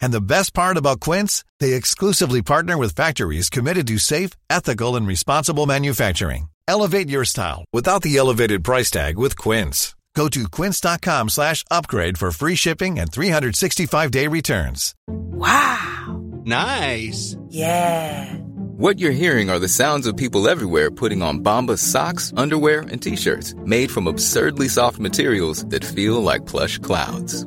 And the best part about Quince, they exclusively partner with factories committed to safe, ethical, and responsible manufacturing. Elevate your style without the elevated price tag with Quince. Go to quince.com slash upgrade for free shipping and 365-day returns. Wow. Nice. Yeah. What you're hearing are the sounds of people everywhere putting on Bombas socks, underwear, and t-shirts made from absurdly soft materials that feel like plush clouds.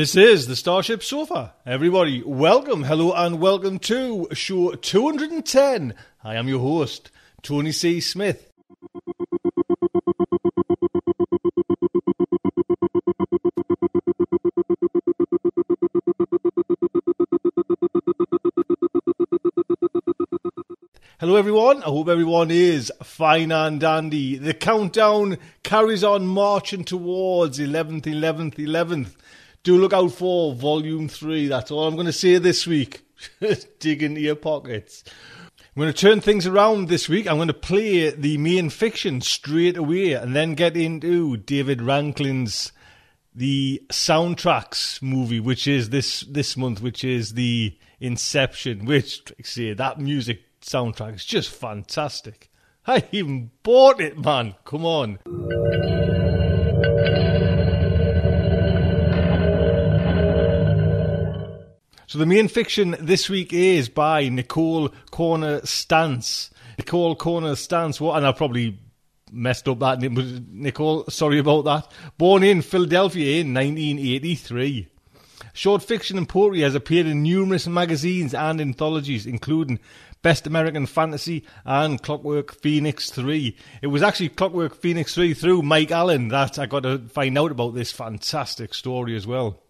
This is the Starship Sofa. Everybody, welcome, hello, and welcome to show 210. I am your host, Tony C. Smith. Hello, everyone. I hope everyone is fine and dandy. The countdown carries on marching towards 11th, 11th, 11th. Do look out for Volume 3. That's all I'm going to say this week. Dig into your pockets. I'm going to turn things around this week. I'm going to play the main fiction straight away and then get into David Ranklin's the soundtracks movie, which is this this month, which is the Inception, which say that music soundtrack is just fantastic. I even bought it, man. Come on. So the main fiction this week is by Nicole Kornher-Stace. Nicole Kornher-Stace, what? And I probably messed up that. Nicole, sorry about that. Born in Philadelphia in 1983. Short fiction and poetry has appeared in numerous magazines and anthologies, including Best American Fantasy and Clockwork Phoenix 3. It was actually Clockwork Phoenix 3 through Mike Allen that I got to find out about this fantastic story as well.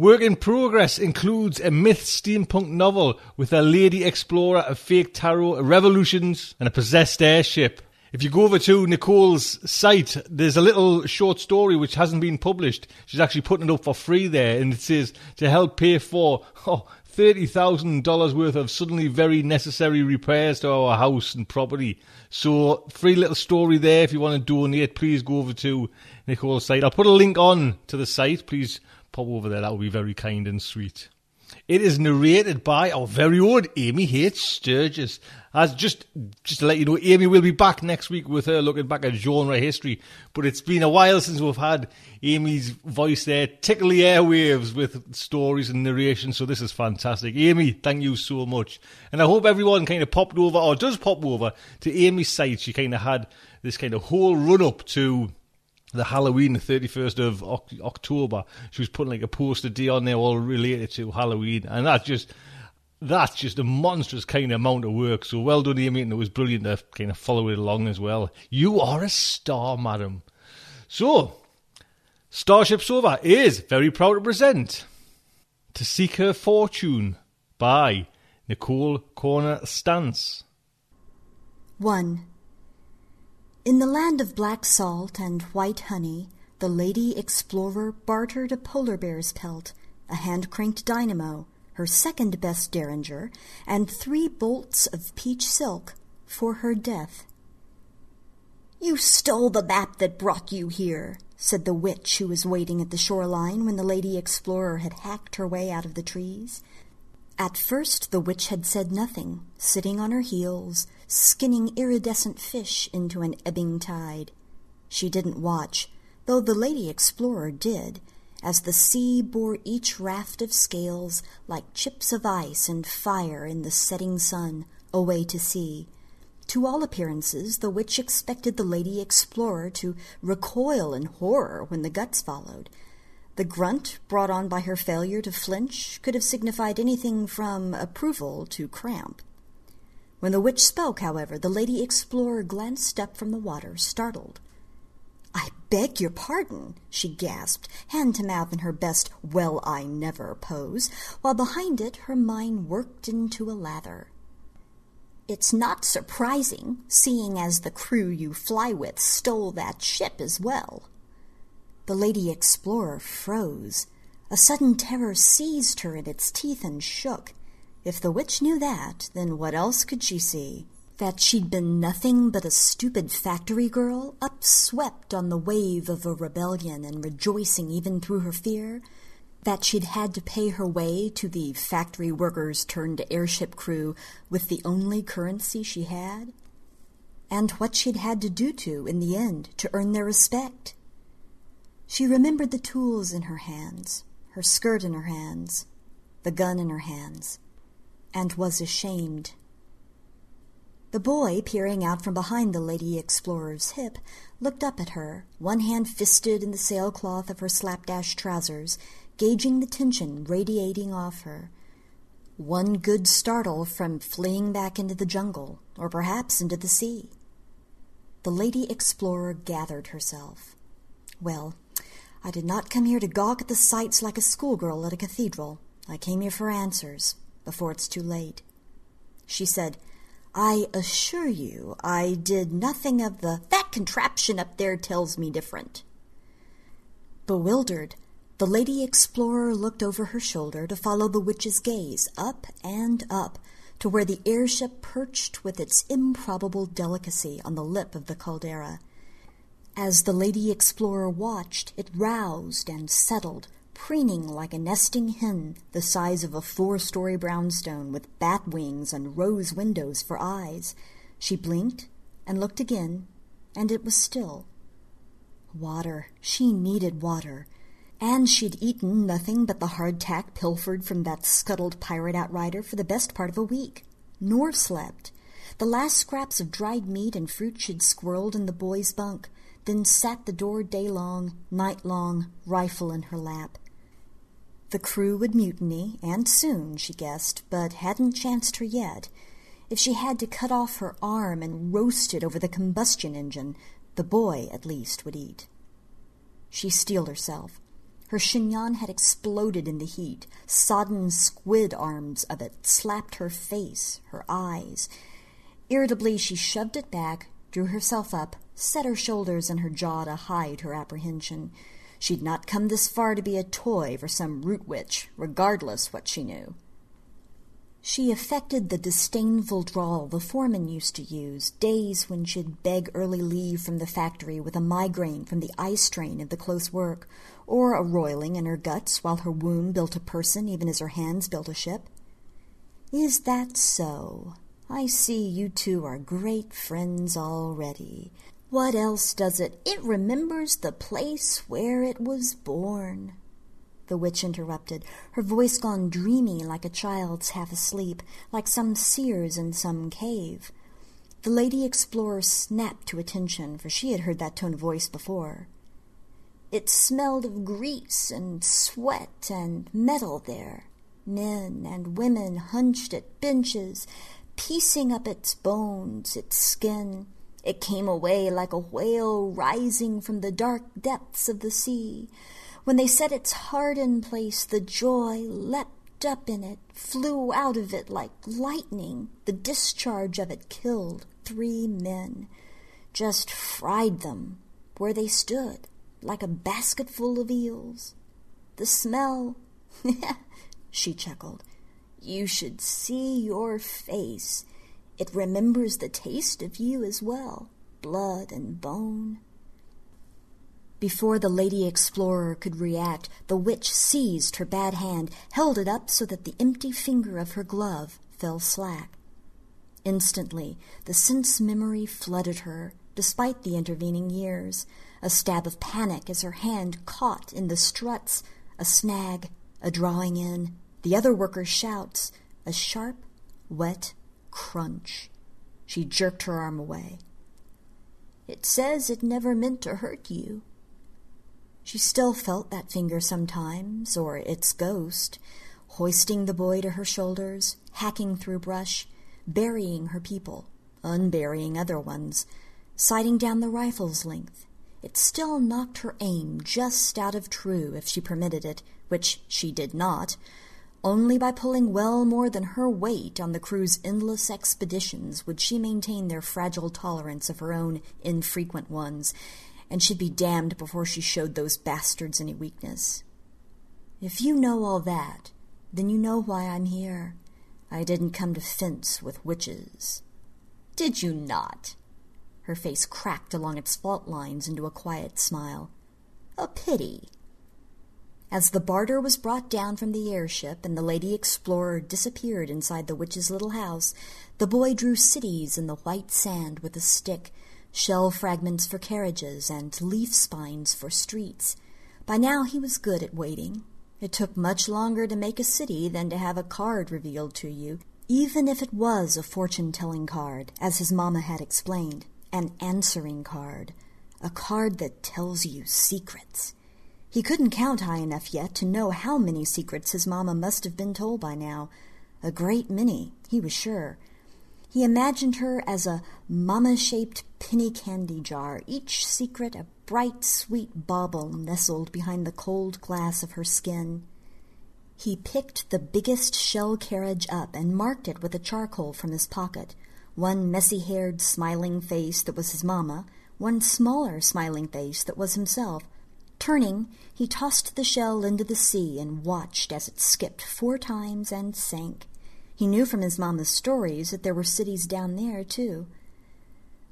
Work in progress includes a myth steampunk novel with a lady explorer, a fake tarot, revolutions, and a possessed airship. If you go over to Nicole's site, there's a little short story which hasn't been published. She's actually putting it up for free there, and it says to help pay for oh, $30,000 worth of suddenly very necessary repairs to our house and property. So, free little story there. If you want to donate, please go over to Nicole's site. I'll put a link on to the site. Please pop over there. That would be very kind and sweet. It is narrated by our very own Amy H. Sturgis. As just just to let you know, Amy will be back next week with her looking back at genre history. But it's been a while since we've had Amy's voice there tickle the airwaves with stories and narration. So this is fantastic. Amy, thank you so much. And I hope everyone kind of popped over or does pop over to Amy's site. She kind of had this kind of whole run up to the Halloween, the 31st of October. She was putting like a poster day on there all related to Halloween. And that's just, that's just a monstrous kind of amount of work. So well done, Amy. And it was brilliant to kind of follow it along as well. You are a star, madam. So, Starship Sofa is very proud to present To Seek Her Fortune by Nicole Kornher-Stace. 1. In the land of black salt and white honey, the lady explorer bartered a polar bear's pelt, a hand cranked dynamo, her second best derringer, and three bolts of peach silk for her death. You stole the map that brought you here, said the witch who was waiting at the shoreline when the lady explorer had hacked her way out of the trees. At first the witch had said nothing, sitting on her heels, skinning iridescent fish into an ebbing tide. She didn't watch, though the lady explorer did, as the sea bore each raft of scales like chips of ice and fire in the setting sun away to sea. To all appearances, the witch expected the lady explorer to recoil in horror when the guts followed, the grunt brought on by her failure to flinch could have signified anything from approval to cramp. When the witch spoke, however, the lady explorer glanced up from the water, startled. I beg your pardon, she gasped, hand to mouth in her best well I never pose, while behind it her mind worked into a lather. It's not surprising, seeing as the crew you fly with stole that ship as well. The Lady Explorer froze. A sudden terror seized her in its teeth and shook. If the witch knew that, then what else could she see? That she'd been nothing but a stupid factory girl, upswept on the wave of a rebellion and rejoicing even through her fear? That she'd had to pay her way to the factory workers turned airship crew with the only currency she had? And what she'd had to do to, in the end, to earn their respect? She remembered the tools in her hands, her skirt in her hands, the gun in her hands, and was ashamed. The boy, peering out from behind the Lady Explorer's hip, looked up at her, one hand fisted in the sailcloth of her slapdash trousers, gauging the tension radiating off her. One good startle from fleeing back into the jungle, or perhaps into the sea. The Lady Explorer gathered herself. Well, I did not come here to gawk at the sights like a schoolgirl at a cathedral. I came here for answers, before it's too late. She said, I assure you I did nothing of the that contraption up there tells me different. Bewildered, the lady explorer looked over her shoulder to follow the witch's gaze up and up to where the airship perched with its improbable delicacy on the lip of the caldera. As the lady explorer watched, it roused and settled, preening like a nesting hen the size of a four-story brownstone with bat wings and rose windows for eyes. She blinked and looked again, and it was still. Water. She needed water. And she'd eaten nothing but the hardtack pilfered from that scuttled pirate outrider for the best part of a week, nor slept. The last scraps of dried meat and fruit she'd squirreled in the boy's bunk, then sat the door day long, night long, rifle in her lap. The crew would mutiny, and soon, she guessed, but hadn't chanced her yet. If she had to cut off her arm and roast it over the combustion engine, the boy, at least, would eat. She steeled herself. Her chignon had exploded in the heat. Sodden squid arms of it slapped her face, her eyes. Irritably, she shoved it back, drew herself up, set her shoulders and her jaw to hide her apprehension. She'd not come this far to be a toy for some root witch, regardless what she knew. She affected the disdainful drawl the foreman used to use, days when she'd beg early leave from the factory with a migraine from the eye strain of the close work, or a roiling in her guts while her womb built a person even as her hands built a ship. Is that so? I see you two are great friends already. What else does it? It remembers the place where it was born. The witch interrupted, her voice gone dreamy like a child's half asleep, like some seer's in some cave. The lady explorer snapped to attention, for she had heard that tone of voice before. It smelled of grease and sweat and metal there. Men and women hunched at benches, piecing up its bones, its skin. It came away like a whale rising from the dark depths of the sea. When they set its heart in place, the joy leapt up in it, flew out of it like lightning. The discharge of it killed three men, just fried them where they stood, like a basketful of eels. The smell, she chuckled, you should see your face. It remembers the taste of you as well, blood and bone. Before the lady explorer could react, the witch seized her bad hand, held it up so that the empty finger of her glove fell slack. Instantly, the sense memory flooded her, despite the intervening years. A stab of panic as her hand caught in the struts, a snag, a drawing in, the other worker's shouts, a sharp, wet crunch. She jerked her arm away. It says it never meant to hurt you. She still felt that finger sometimes, or its ghost, hoisting the boy to her shoulders, hacking through brush, burying her people, unburying other ones, sighting down the rifle's length. It still knocked her aim just out of true if she permitted it, which she did not, only by pulling well more than her weight on the crew's endless expeditions would she maintain their fragile tolerance of her own infrequent ones, and she'd be damned before she showed those bastards any weakness. If you know all that, then you know why I'm here. I didn't come to fence with witches. Did you not? Her face cracked along its fault lines into a quiet smile. A pity. As the barter was brought down from the airship and the lady explorer disappeared inside the witch's little house, the boy drew cities in the white sand with a stick, shell fragments for carriages and leaf spines for streets. By now he was good at waiting, it took much longer to make a city than to have a card revealed to you, even if it was a fortune telling card, as his mamma had explained. An answering card. A card that tells you secrets. He couldn't count high enough yet to know how many secrets his mamma must have been told by now. A great many, he was sure. He imagined her as a mamma shaped penny candy jar, each secret a bright, sweet bauble nestled behind the cold glass of her skin. He picked the biggest shell carriage up and marked it with a charcoal from his pocket. One messy haired, smiling face that was his mamma, one smaller, smiling face that was himself. Turning, he tossed the shell into the sea and watched as it skipped four times and sank. He knew from his mamma's stories that there were cities down there, too.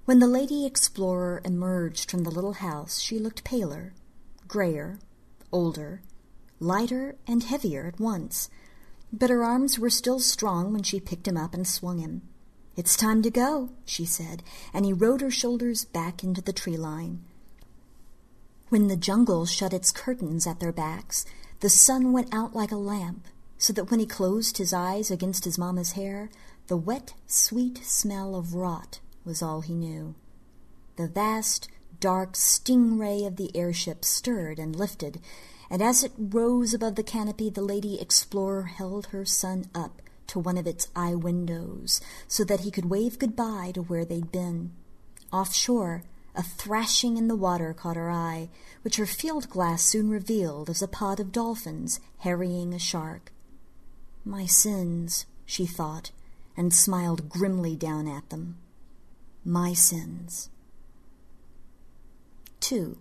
When the lady explorer emerged from the little house, she looked paler, grayer, older, lighter and heavier at once. But her arms were still strong when she picked him up and swung him. It's time to go, she said, and he rode her shoulders back into the tree line. When the jungle shut its curtains at their backs, the sun went out like a lamp, so that when he closed his eyes against his mamma's hair, the wet, sweet smell of rot was all he knew. The vast, dark stingray of the airship stirred and lifted, and as it rose above the canopy, the lady explorer held her son up to one of its eye windows so that he could wave goodbye to where they'd been. Offshore, a thrashing in the water caught her eye, which her field glass soon revealed as a pod of dolphins harrying a shark. My sins, she thought, and smiled grimly down at them my sins. 2.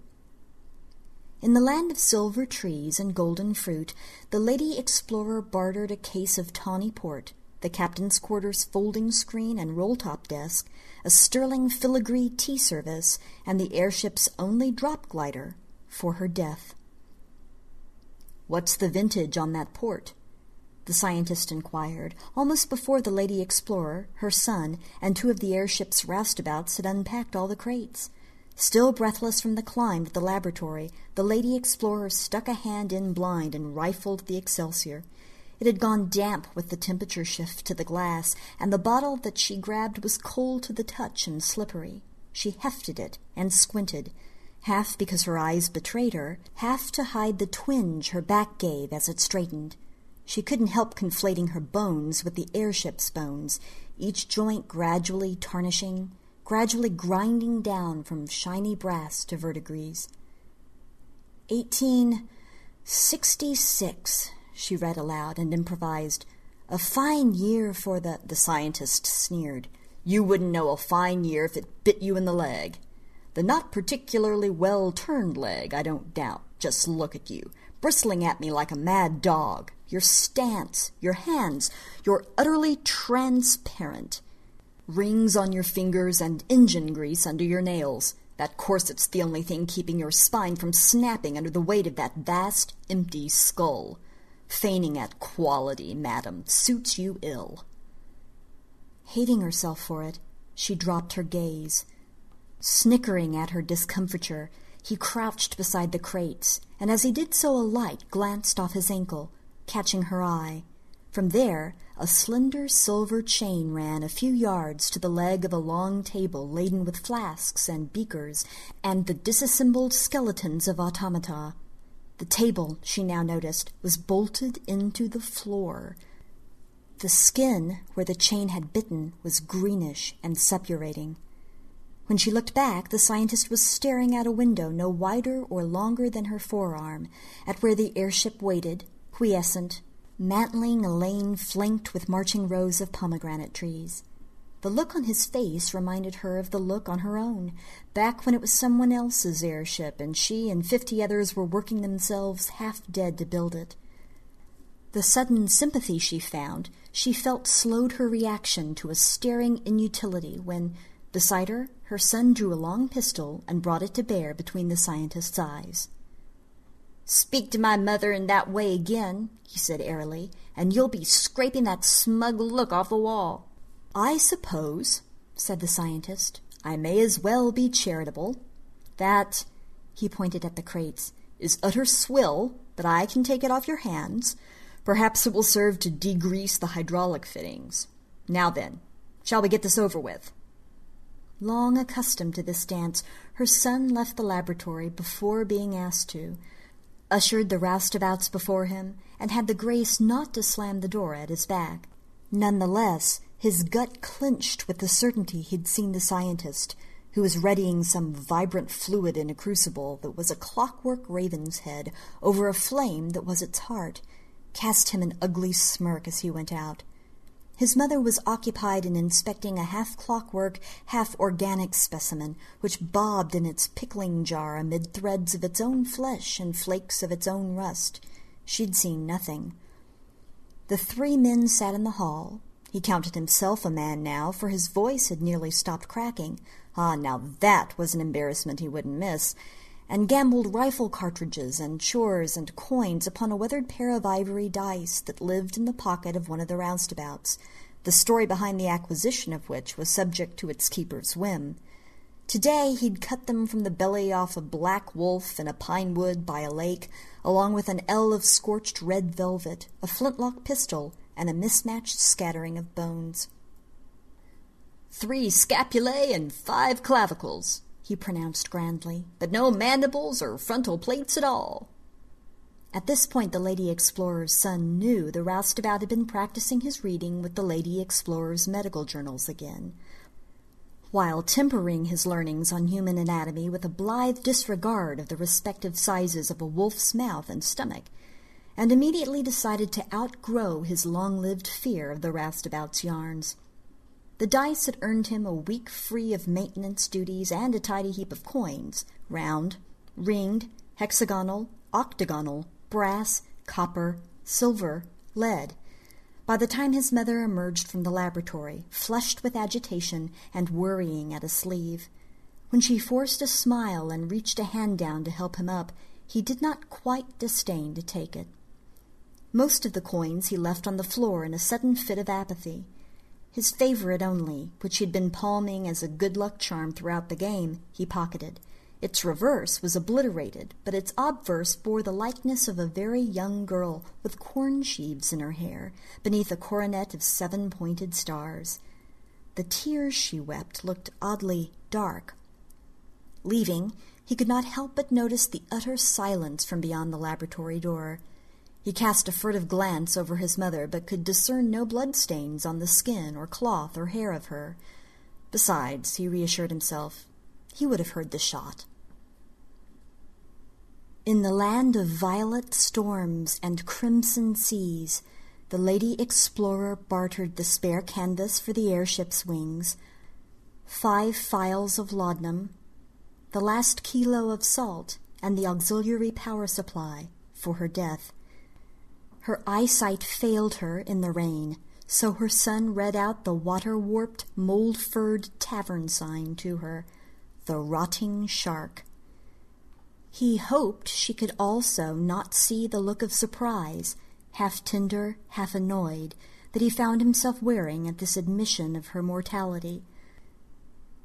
In the land of silver trees and golden fruit, the lady explorer bartered a case of tawny port, the captain's quarters folding screen and roll-top desk, a sterling filigree tea service, and the airship's only drop glider for her death. What's the vintage on that port? the scientist inquired, almost before the lady explorer, her son, and two of the airship's roustabouts had unpacked all the crates. Still breathless from the climb to the laboratory, the lady explorer stuck a hand in blind and rifled the Excelsior. It had gone damp with the temperature shift to the glass, and the bottle that she grabbed was cold to the touch and slippery. She hefted it and squinted, half because her eyes betrayed her, half to hide the twinge her back gave as it straightened. She couldn't help conflating her bones with the airship's bones, each joint gradually tarnishing, gradually grinding down from shiny brass to verdigris. Eighteen sixty-six, she read aloud and improvised. A fine year for the... The scientist sneered. You wouldn't know a fine year if it bit you in the leg. The not particularly well-turned leg, I don't doubt. Just look at you, bristling at me like a mad dog your stance, your hands. You're utterly transparent. Rings on your fingers and engine grease under your nails. That corset's the only thing keeping your spine from snapping under the weight of that vast, empty skull. Feigning at quality, madam, suits you ill. Hating herself for it, she dropped her gaze. Snickering at her discomfiture, he crouched beside the crates, and as he did so a light glanced off his ankle, catching her eye. From there, a slender silver chain ran a few yards to the leg of a long table laden with flasks and beakers and the disassembled skeletons of automata. The table, she now noticed, was bolted into the floor. The skin where the chain had bitten was greenish and suppurating. When she looked back, the scientist was staring out a window no wider or longer than her forearm, at where the airship waited, quiescent, mantling a lane flanked with marching rows of pomegranate trees. The look on his face reminded her of the look on her own, back when it was someone else's airship and she and fifty others were working themselves half dead to build it. The sudden sympathy she found, she felt slowed her reaction to a staring inutility when, beside her, her son drew a long pistol and brought it to bear between the scientist's eyes. Speak to my mother in that way again, he said airily, and you'll be scraping that smug look off the wall. I suppose, said the scientist, I may as well be charitable. That, he pointed at the crates, is utter swill, but I can take it off your hands. Perhaps it will serve to degrease the hydraulic fittings. Now then, shall we get this over with? Long accustomed to this dance, her son left the laboratory before being asked to, ushered the roustabouts before him, and had the grace not to slam the door at his back. None the less, his gut clenched with the certainty he'd seen the scientist, who was readying some vibrant fluid in a crucible that was a clockwork raven's head over a flame that was its heart, cast him an ugly smirk as he went out. His mother was occupied in inspecting a half clockwork, half organic specimen, which bobbed in its pickling jar amid threads of its own flesh and flakes of its own rust. She'd seen nothing. The three men sat in the hall. He counted himself a man now, for his voice had nearly stopped cracking. Ah, now that was an embarrassment he wouldn't miss and gambled rifle cartridges and chores and coins upon a weathered pair of ivory dice that lived in the pocket of one of the roustabouts, the story behind the acquisition of which was subject to its keeper's whim. Today he'd cut them from the belly off a black wolf in a pine wood by a lake, along with an ell of scorched red velvet, a flintlock pistol, and a mismatched scattering of bones. Three scapulae and five clavicles, he pronounced grandly, but no mandibles or frontal plates at all. At this point, the Lady Explorer's son knew the roustabout had been practicing his reading with the Lady Explorer's medical journals again, while tempering his learnings on human anatomy with a blithe disregard of the respective sizes of a wolf's mouth and stomach, and immediately decided to outgrow his long-lived fear of the roustabout's yarns. The dice had earned him a week free of maintenance duties and a tidy heap of coins round, ringed, hexagonal, octagonal, brass, copper, silver, lead. By the time his mother emerged from the laboratory, flushed with agitation and worrying at a sleeve, when she forced a smile and reached a hand down to help him up, he did not quite disdain to take it. Most of the coins he left on the floor in a sudden fit of apathy. His favorite only, which he'd been palming as a good luck charm throughout the game, he pocketed. Its reverse was obliterated, but its obverse bore the likeness of a very young girl with corn sheaves in her hair, beneath a coronet of seven pointed stars. The tears she wept looked oddly dark. Leaving, he could not help but notice the utter silence from beyond the laboratory door. He cast a furtive glance over his mother, but could discern no bloodstains on the skin or cloth or hair of her. Besides, he reassured himself, he would have heard the shot. In the land of violet storms and crimson seas, the Lady Explorer bartered the spare canvas for the airship's wings, five phials of laudanum, the last kilo of salt, and the auxiliary power supply for her death. Her eyesight failed her in the rain, so her son read out the water-warped, mold-furred tavern sign to her. the rotting shark. He hoped she could also not see the look of surprise, half tender, half annoyed, that he found himself wearing at this admission of her mortality.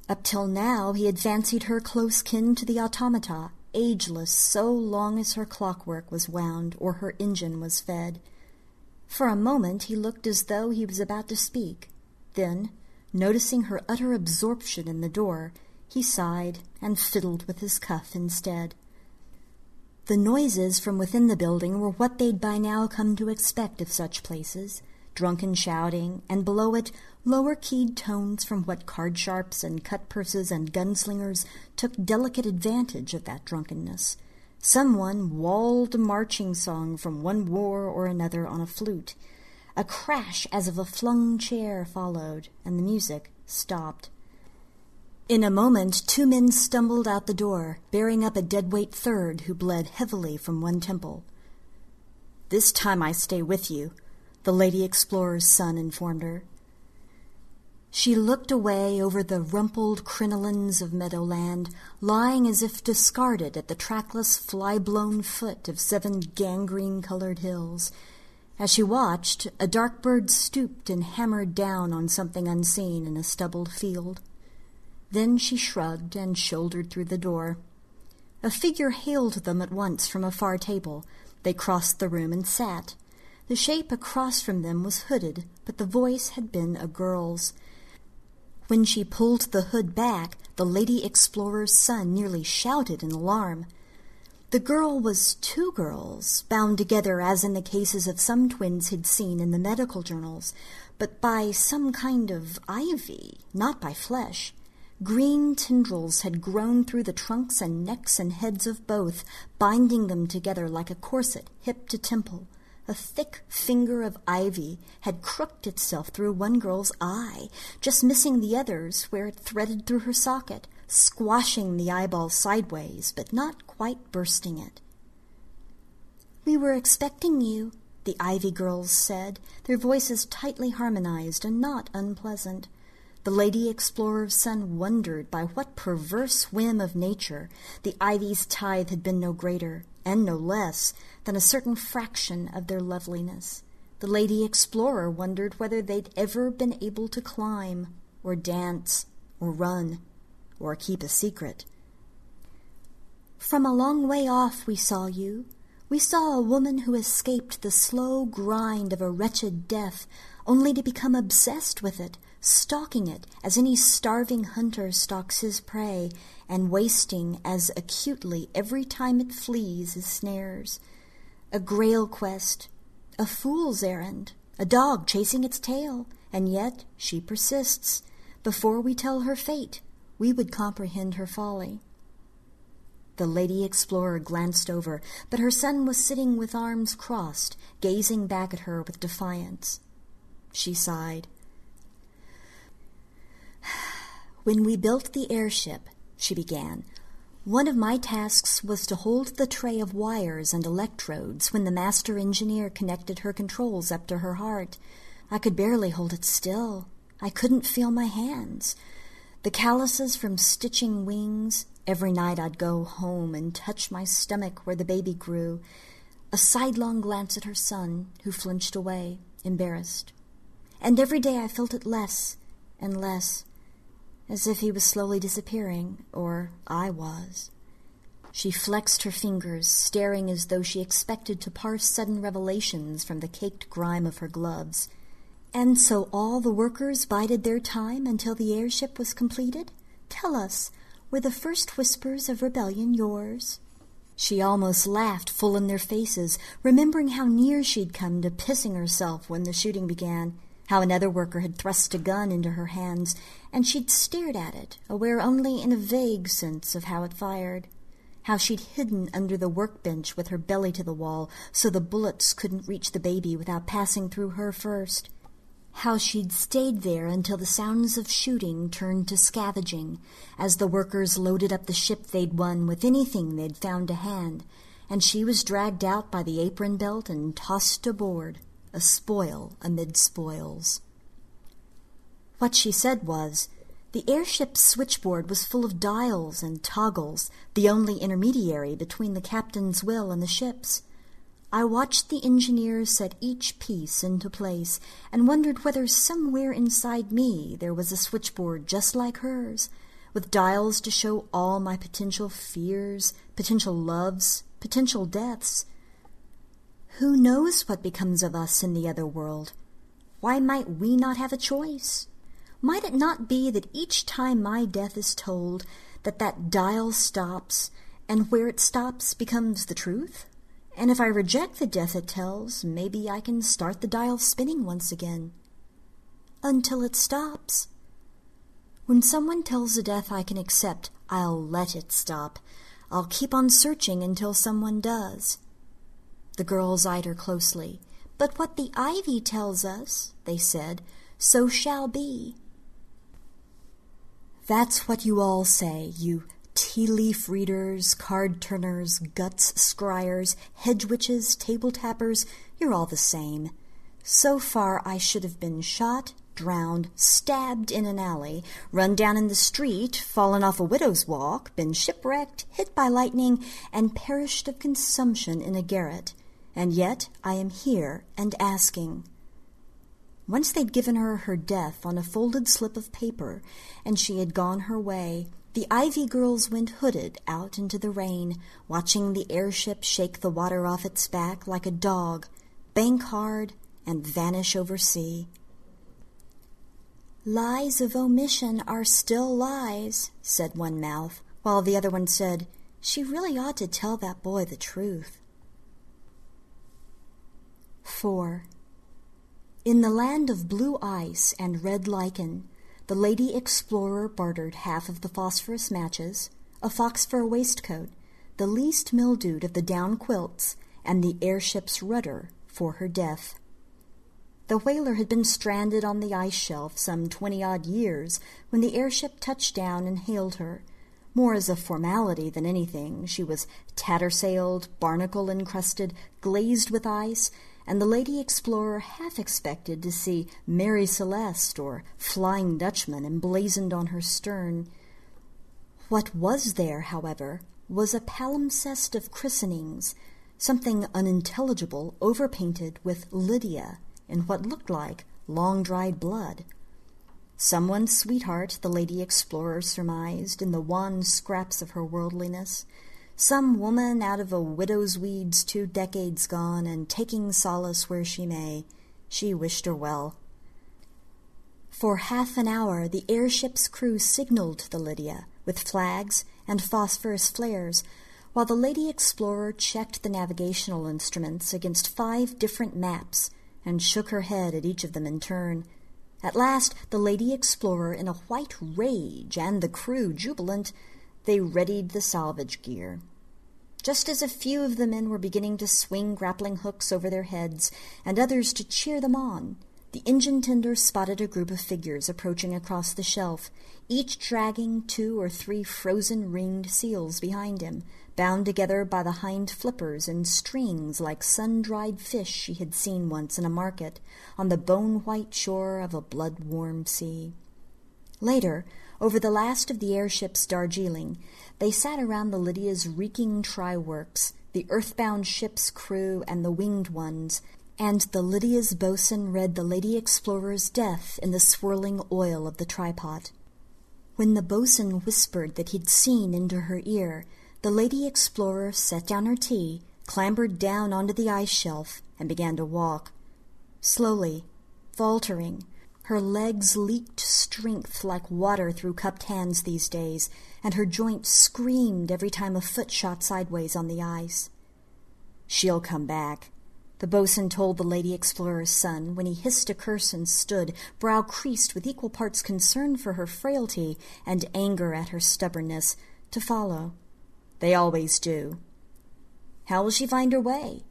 Up till now he had fancied her close kin to the automata, ageless so long as her clockwork was wound or her engine was fed. For a moment he looked as though he was about to speak. Then, noticing her utter absorption in the door, he sighed and fiddled with his cuff instead. The noises from within the building were what they'd by now come to expect of such places drunken shouting, and below it lower keyed tones from what card sharps and cut purses and gunslingers took delicate advantage of that drunkenness. Someone walled a marching song from one war or another on a flute. A crash as of a flung chair followed, and the music stopped. In a moment, two men stumbled out the door, bearing up a deadweight third who bled heavily from one temple. This time I stay with you, the Lady Explorer's son informed her. She looked away over the rumpled crinolines of meadowland, lying as if discarded at the trackless, fly-blown foot of seven gangrene-colored hills. As she watched, a dark bird stooped and hammered down on something unseen in a stubbled field. Then she shrugged and shouldered through the door. A figure hailed them at once from a far table. They crossed the room and sat. The shape across from them was hooded, but the voice had been a girl's. When she pulled the hood back, the Lady Explorer's son nearly shouted in alarm. The girl was two girls, bound together as in the cases of some twins he'd seen in the medical journals, but by some kind of ivy, not by flesh. Green tendrils had grown through the trunks and necks and heads of both, binding them together like a corset, hip to temple. A thick finger of ivy had crooked itself through one girl's eye, just missing the other's where it threaded through her socket, squashing the eyeball sideways, but not quite bursting it. We were expecting you, the ivy girls said, their voices tightly harmonized and not unpleasant. The Lady Explorer's son wondered by what perverse whim of nature the ivy's tithe had been no greater, and no less, than a certain fraction of their loveliness. The Lady Explorer wondered whether they'd ever been able to climb, or dance, or run, or keep a secret. From a long way off we saw you. We saw a woman who escaped the slow grind of a wretched death, only to become obsessed with it, stalking it as any starving hunter stalks his prey, and wasting as acutely every time it flees his snares. A grail quest, a fool's errand, a dog chasing its tail, and yet she persists. Before we tell her fate, we would comprehend her folly. The Lady Explorer glanced over, but her son was sitting with arms crossed, gazing back at her with defiance. She sighed. When we built the airship, she began, one of my tasks was to hold the tray of wires and electrodes when the master engineer connected her controls up to her heart. I could barely hold it still. I couldn't feel my hands. The calluses from stitching wings. Every night I'd go home and touch my stomach where the baby grew. A sidelong glance at her son, who flinched away, embarrassed. And every day I felt it less and less as if he was slowly disappearing, or I was. She flexed her fingers, staring as though she expected to parse sudden revelations from the caked grime of her gloves. And so all the workers bided their time until the airship was completed? Tell us, were the first whispers of rebellion yours? She almost laughed full in their faces, remembering how near she'd come to pissing herself when the shooting began how another worker had thrust a gun into her hands, and she'd stared at it, aware only in a vague sense of how it fired. How she'd hidden under the workbench with her belly to the wall so the bullets couldn't reach the baby without passing through her first. How she'd stayed there until the sounds of shooting turned to scavenging, as the workers loaded up the ship they'd won with anything they'd found to hand, and she was dragged out by the apron belt and tossed aboard a spoil amid spoils. What she said was, The airship's switchboard was full of dials and toggles, the only intermediary between the captain's will and the ship's. I watched the engineers set each piece into place and wondered whether somewhere inside me there was a switchboard just like hers, with dials to show all my potential fears, potential loves, potential deaths. Who knows what becomes of us in the other world? Why might we not have a choice? Might it not be that each time my death is told, that that dial stops, and where it stops becomes the truth? And if I reject the death it tells, maybe I can start the dial spinning once again. Until it stops. When someone tells a death I can accept, I'll let it stop. I'll keep on searching until someone does. The girls eyed her closely. But what the ivy tells us, they said, so shall be. That's what you all say, you tea leaf readers, card turners, guts scryers, hedge witches, table tappers, you're all the same. So far I should have been shot, drowned, stabbed in an alley, run down in the street, fallen off a widow's walk, been shipwrecked, hit by lightning, and perished of consumption in a garret. And yet I am here and asking. Once they'd given her her death on a folded slip of paper, and she had gone her way, the Ivy girls went hooded out into the rain, watching the airship shake the water off its back like a dog, bank hard, and vanish over sea. Lies of omission are still lies, said one mouth, while the other one said, She really ought to tell that boy the truth. 4. In the land of blue ice and red lichen, the lady explorer bartered half of the phosphorus matches, a fox fur waistcoat, the least mildewed of the down quilts, and the airship's rudder for her death. The whaler had been stranded on the ice shelf some twenty odd years when the airship touched down and hailed her. More as a formality than anything, she was tattersailed, barnacle encrusted, glazed with ice, and the lady explorer half expected to see Mary Celeste or Flying Dutchman emblazoned on her stern. What was there, however, was a palimpsest of christenings, something unintelligible overpainted with Lydia in what looked like long dried blood. Someone's sweetheart, the lady explorer surmised in the wan scraps of her worldliness, some woman out of a widow's weeds two decades gone and taking solace where she may. She wished her well. For half an hour the airship's crew signaled the Lydia with flags and phosphorus flares, while the lady explorer checked the navigational instruments against five different maps and shook her head at each of them in turn. At last, the lady explorer in a white rage and the crew jubilant, they readied the salvage gear. Just as a few of the men were beginning to swing grappling hooks over their heads, and others to cheer them on, the engine tender spotted a group of figures approaching across the shelf, each dragging two or three frozen ringed seals behind him, bound together by the hind flippers in strings like sun dried fish she had seen once in a market on the bone white shore of a blood warm sea. Later, over the last of the airship's Darjeeling, they sat around the Lydia's reeking try-works, the earthbound ship's crew and the winged ones, and the Lydia's boatswain read the Lady Explorer's death in the swirling oil of the tripod. When the boatswain whispered that he'd seen into her ear, the Lady Explorer set down her tea, clambered down onto the ice shelf, and began to walk. Slowly, faltering, her legs leaked strength like water through cupped hands these days, and her joints screamed every time a foot shot sideways on the ice. She'll come back, the boatswain told the Lady Explorer's son when he hissed a curse and stood, brow creased with equal parts concern for her frailty and anger at her stubbornness, to follow. They always do. How will she find her way?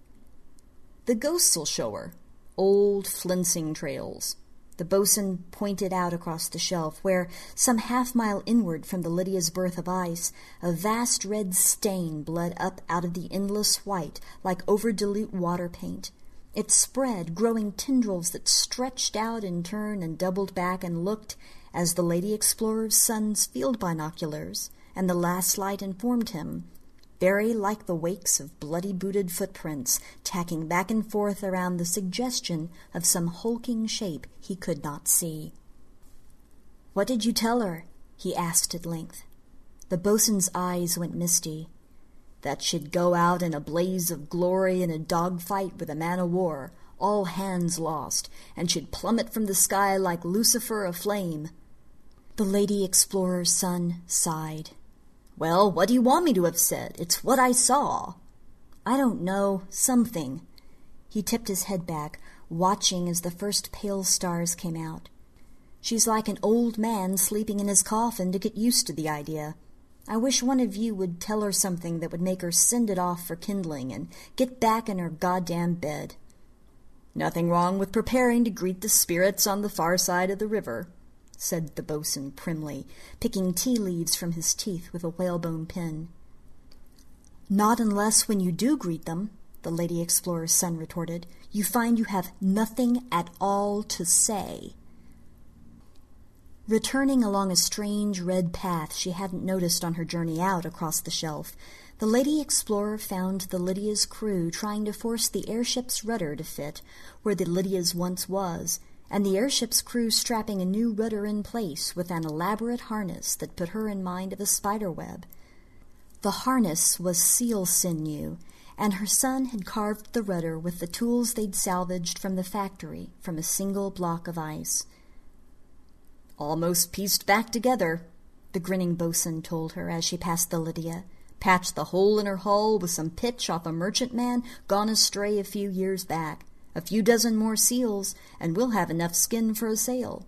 The ghosts'll show her. Old flensing trails. The boatswain pointed out across the shelf, where, some half mile inward from the Lydia's berth of ice, a vast red stain bled up out of the endless white like over dilute water paint. It spread, growing tendrils that stretched out in turn and doubled back and looked, as the Lady Explorer's son's field binoculars and the last light informed him, very like the wakes of bloody booted footprints tacking back and forth around the suggestion of some hulking shape he could not see. What did you tell her? he asked at length. The boatswain's eyes went misty that she'd go out in a blaze of glory in a dog fight with a man o' war, all hands lost, and should plummet from the sky like Lucifer aflame. The lady explorer's son sighed. Well, what do you want me to have said? It's what I saw. I don't know. Something. He tipped his head back, watching as the first pale stars came out. She's like an old man sleeping in his coffin to get used to the idea. I wish one of you would tell her something that would make her send it off for kindling and get back in her goddamn bed. Nothing wrong with preparing to greet the spirits on the far side of the river, said the boatswain primly, picking tea leaves from his teeth with a whalebone pin. Not unless when you do greet them, the Lady Explorer's son retorted, you find you have nothing at all to say. Returning along a strange red path she hadn't noticed on her journey out across the shelf, the Lady Explorer found the Lydia's crew trying to force the airship's rudder to fit where the Lydia's once was, and the airship's crew strapping a new rudder in place with an elaborate harness that put her in mind of a spider web. The harness was seal sinew, and her son had carved the rudder with the tools they'd salvaged from the factory from a single block of ice. Almost pieced back together, the grinning boatswain told her as she passed the Lydia. Patched the hole in her hull with some pitch off a merchantman gone astray a few years back. A few dozen more seals, and we'll have enough skin for a sail.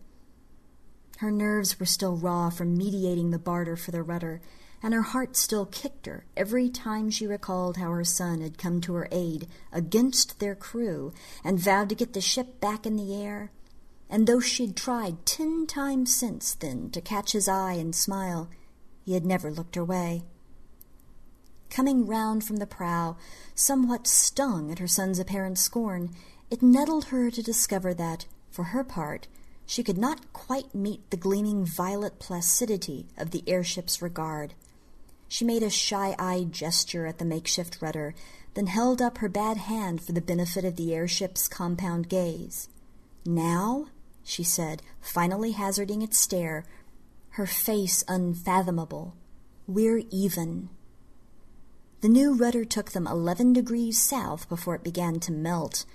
Her nerves were still raw from mediating the barter for the rudder, and her heart still kicked her every time she recalled how her son had come to her aid against their crew and vowed to get the ship back in the air and though she'd tried ten times since then to catch his eye and smile, he had never looked her way. Coming round from the prow, somewhat stung at her son's apparent scorn, it nettled her to discover that, for her part, she could not quite meet the gleaming violet placidity of the airship's regard. She made a shy-eyed gesture at the makeshift rudder, then held up her bad hand for the benefit of the airship's compound gaze. Now she said, finally hazarding its stare, her face unfathomable. We're even. The new rudder took them eleven degrees south before it began to melt.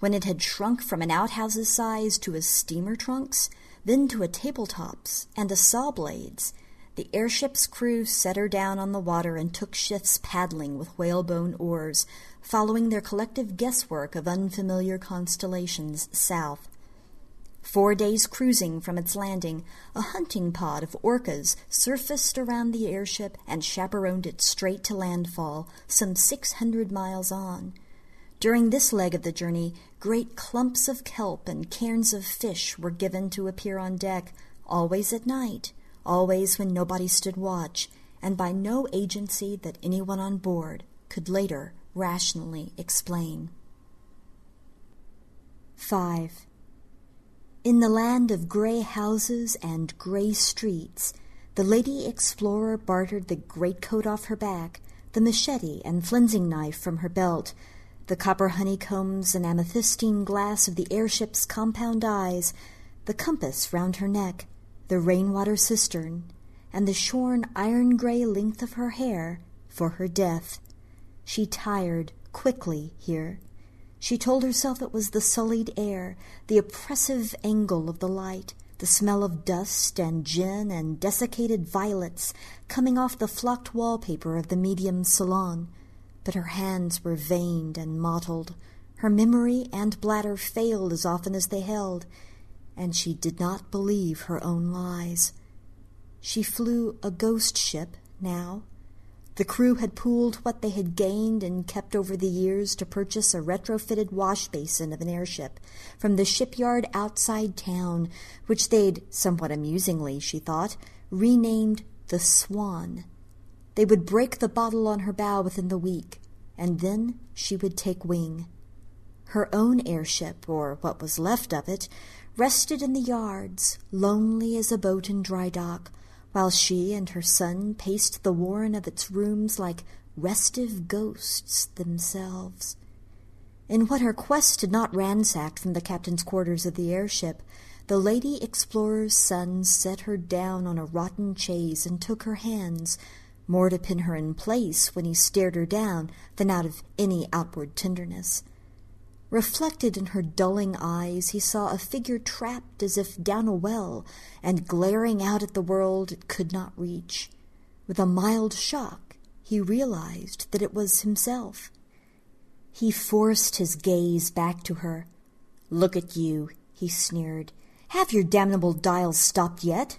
When it had shrunk from an outhouse's size to a steamer trunk's, then to a tabletop's and a saw blade's, the airship's crew set her down on the water and took shifts paddling with whalebone oars, following their collective guesswork of unfamiliar constellations south. Four days cruising from its landing, a hunting pod of orcas surfaced around the airship and chaperoned it straight to landfall, some six hundred miles on. During this leg of the journey, great clumps of kelp and cairns of fish were given to appear on deck, always at night, always when nobody stood watch, and by no agency that anyone on board could later rationally explain. 5. In the land of gray houses and gray streets, the lady explorer bartered the greatcoat off her back, the machete and flensing knife from her belt, the copper honeycombs and amethystine glass of the airship's compound eyes, the compass round her neck, the rainwater cistern, and the shorn iron gray length of her hair for her death. She tired quickly here. She told herself it was the sullied air, the oppressive angle of the light, the smell of dust and gin and desiccated violets coming off the flocked wallpaper of the medium's salon. But her hands were veined and mottled. Her memory and bladder failed as often as they held, and she did not believe her own lies. She flew a ghost ship now, the crew had pooled what they had gained and kept over the years to purchase a retrofitted wash basin of an airship from the shipyard outside town, which they'd, somewhat amusingly, she thought, renamed the Swan. They would break the bottle on her bow within the week, and then she would take wing. Her own airship, or what was left of it, rested in the yards, lonely as a boat in dry dock, while she and her son paced the warren of its rooms like restive ghosts themselves. In what her quest had not ransacked from the captain's quarters of the airship, the lady explorer's son set her down on a rotten chaise and took her hands, more to pin her in place when he stared her down than out of any outward tenderness. Reflected in her dulling eyes, he saw a figure trapped as if down a well and glaring out at the world it could not reach. With a mild shock, he realized that it was himself. He forced his gaze back to her. Look at you, he sneered. Have your damnable dials stopped yet?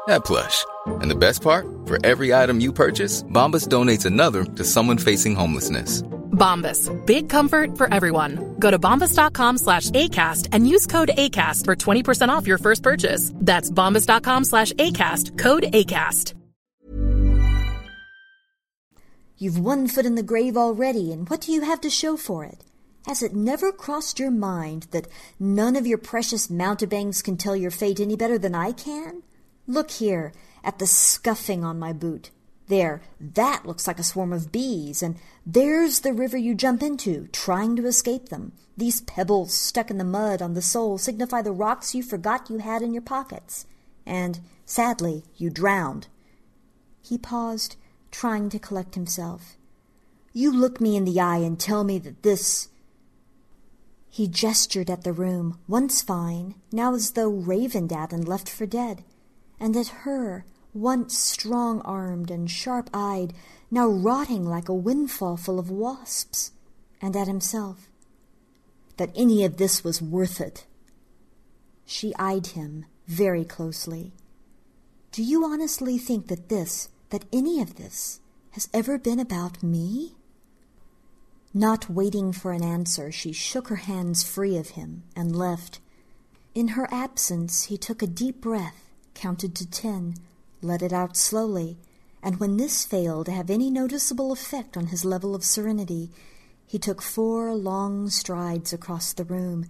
that plush. And the best part? For every item you purchase, Bombas donates another to someone facing homelessness. Bombas. Big comfort for everyone. Go to bombas.com slash ACAST and use code ACAST for 20% off your first purchase. That's bombas.com slash ACAST. Code ACAST. You've one foot in the grave already, and what do you have to show for it? Has it never crossed your mind that none of your precious mountebanks can tell your fate any better than I can? Look here at the scuffing on my boot. There, that looks like a swarm of bees, and there's the river you jump into, trying to escape them. These pebbles stuck in the mud on the sole signify the rocks you forgot you had in your pockets. And, sadly, you drowned. He paused, trying to collect himself. You look me in the eye and tell me that this. He gestured at the room, once fine, now as though ravened at and left for dead, and at her, once strong armed and sharp eyed, now rotting like a windfall full of wasps, and at himself. That any of this was worth it. She eyed him very closely. Do you honestly think that this, that any of this, has ever been about me? Not waiting for an answer, she shook her hands free of him and left. In her absence, he took a deep breath, counted to ten, let it out slowly, and when this failed to have any noticeable effect on his level of serenity, he took four long strides across the room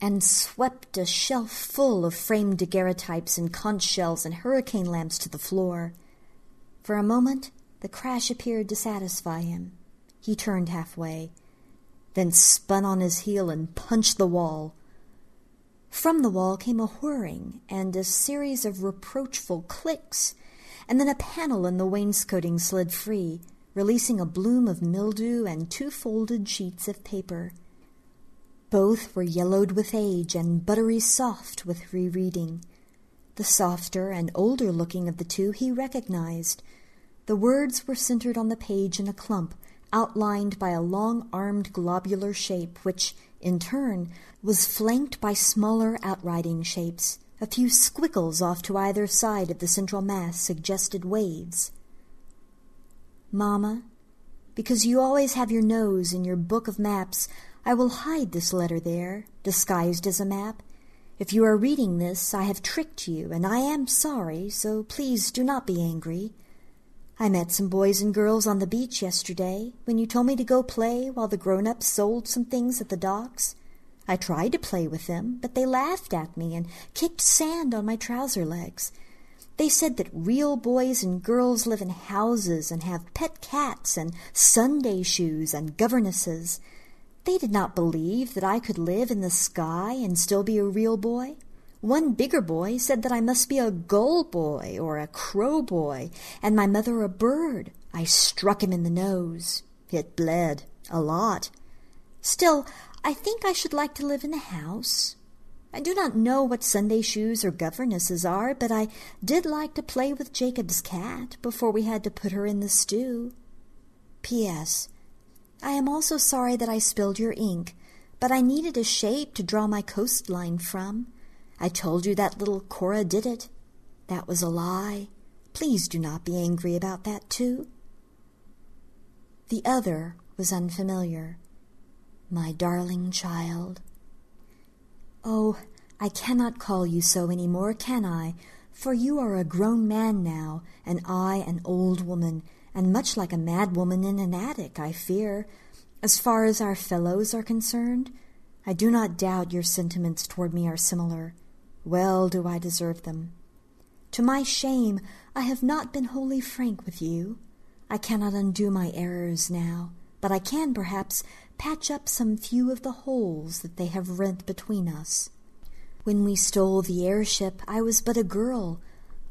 and swept a shelf full of framed daguerreotypes and conch shells and hurricane lamps to the floor. For a moment, the crash appeared to satisfy him. He turned halfway, then spun on his heel and punched the wall. From the wall came a whirring and a series of reproachful clicks, and then a panel in the wainscoting slid free, releasing a bloom of mildew and two folded sheets of paper. Both were yellowed with age and buttery soft with rereading. The softer and older looking of the two he recognized. The words were centered on the page in a clump, outlined by a long armed globular shape, which, in turn, was flanked by smaller outriding shapes. A few squiggles off to either side of the central mass suggested waves. Mamma, because you always have your nose in your book of maps, I will hide this letter there, disguised as a map. If you are reading this, I have tricked you, and I am sorry, so please do not be angry. I met some boys and girls on the beach yesterday when you told me to go play while the grown ups sold some things at the docks. I tried to play with them, but they laughed at me and kicked sand on my trouser legs. They said that real boys and girls live in houses and have pet cats and Sunday shoes and governesses. They did not believe that I could live in the sky and still be a real boy. One bigger boy said that I must be a gull boy or a crow boy, and my mother a bird. I struck him in the nose. It bled a lot. Still, I think I should like to live in a house. I do not know what Sunday shoes or governesses are, but I did like to play with Jacob's cat before we had to put her in the stew. P.S. I am also sorry that I spilled your ink, but I needed a shape to draw my coastline from. I told you that little Cora did it. That was a lie. Please do not be angry about that, too. The other was unfamiliar. My darling child. Oh, I cannot call you so any more, can I? For you are a grown man now, and I an old woman, and much like a mad woman in an attic, I fear. As far as our fellows are concerned, I do not doubt your sentiments toward me are similar. Well do I deserve them. To my shame, I have not been wholly frank with you. I cannot undo my errors now, but I can perhaps patch up some few of the holes that they have rent between us. When we stole the airship, I was but a girl,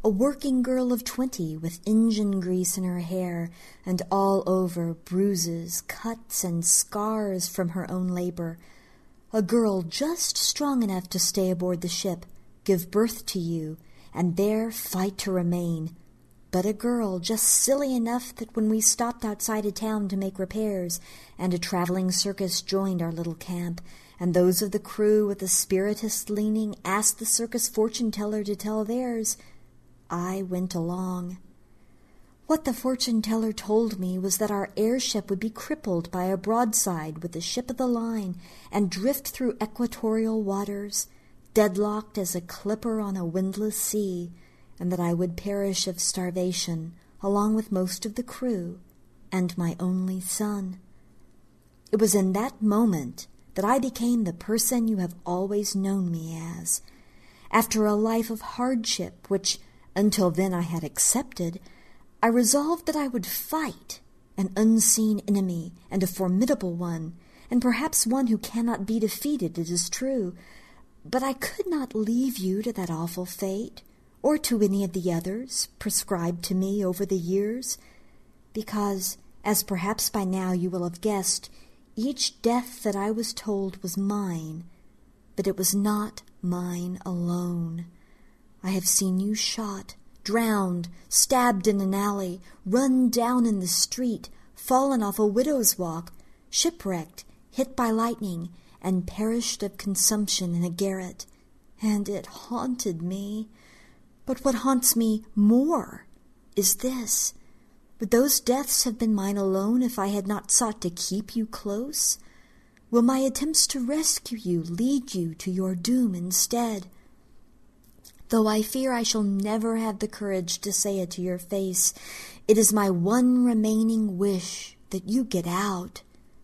a working girl of twenty with engine grease in her hair and all over bruises, cuts, and scars from her own labor. A girl just strong enough to stay aboard the ship, give birth to you, and there fight to remain. But a girl just silly enough that when we stopped outside a town to make repairs, and a traveling circus joined our little camp, and those of the crew with a spiritist leaning asked the circus fortune teller to tell theirs, I went along. What the fortune teller told me was that our airship would be crippled by a broadside with the ship of the line and drift through equatorial waters, deadlocked as a clipper on a windless sea, and that I would perish of starvation along with most of the crew and my only son. It was in that moment that I became the person you have always known me as. After a life of hardship, which until then I had accepted, I resolved that I would fight an unseen enemy and a formidable one, and perhaps one who cannot be defeated, it is true. But I could not leave you to that awful fate, or to any of the others prescribed to me over the years, because, as perhaps by now you will have guessed, each death that I was told was mine, but it was not mine alone. I have seen you shot, drowned, stabbed in an alley, run down in the street, fallen off a widow's walk, shipwrecked, hit by lightning, and perished of consumption in a garret. And it haunted me. But what haunts me more is this. Would those deaths have been mine alone if I had not sought to keep you close? Will my attempts to rescue you lead you to your doom instead? though I fear I shall never have the courage to say it to your face, it is my one remaining wish that you get out,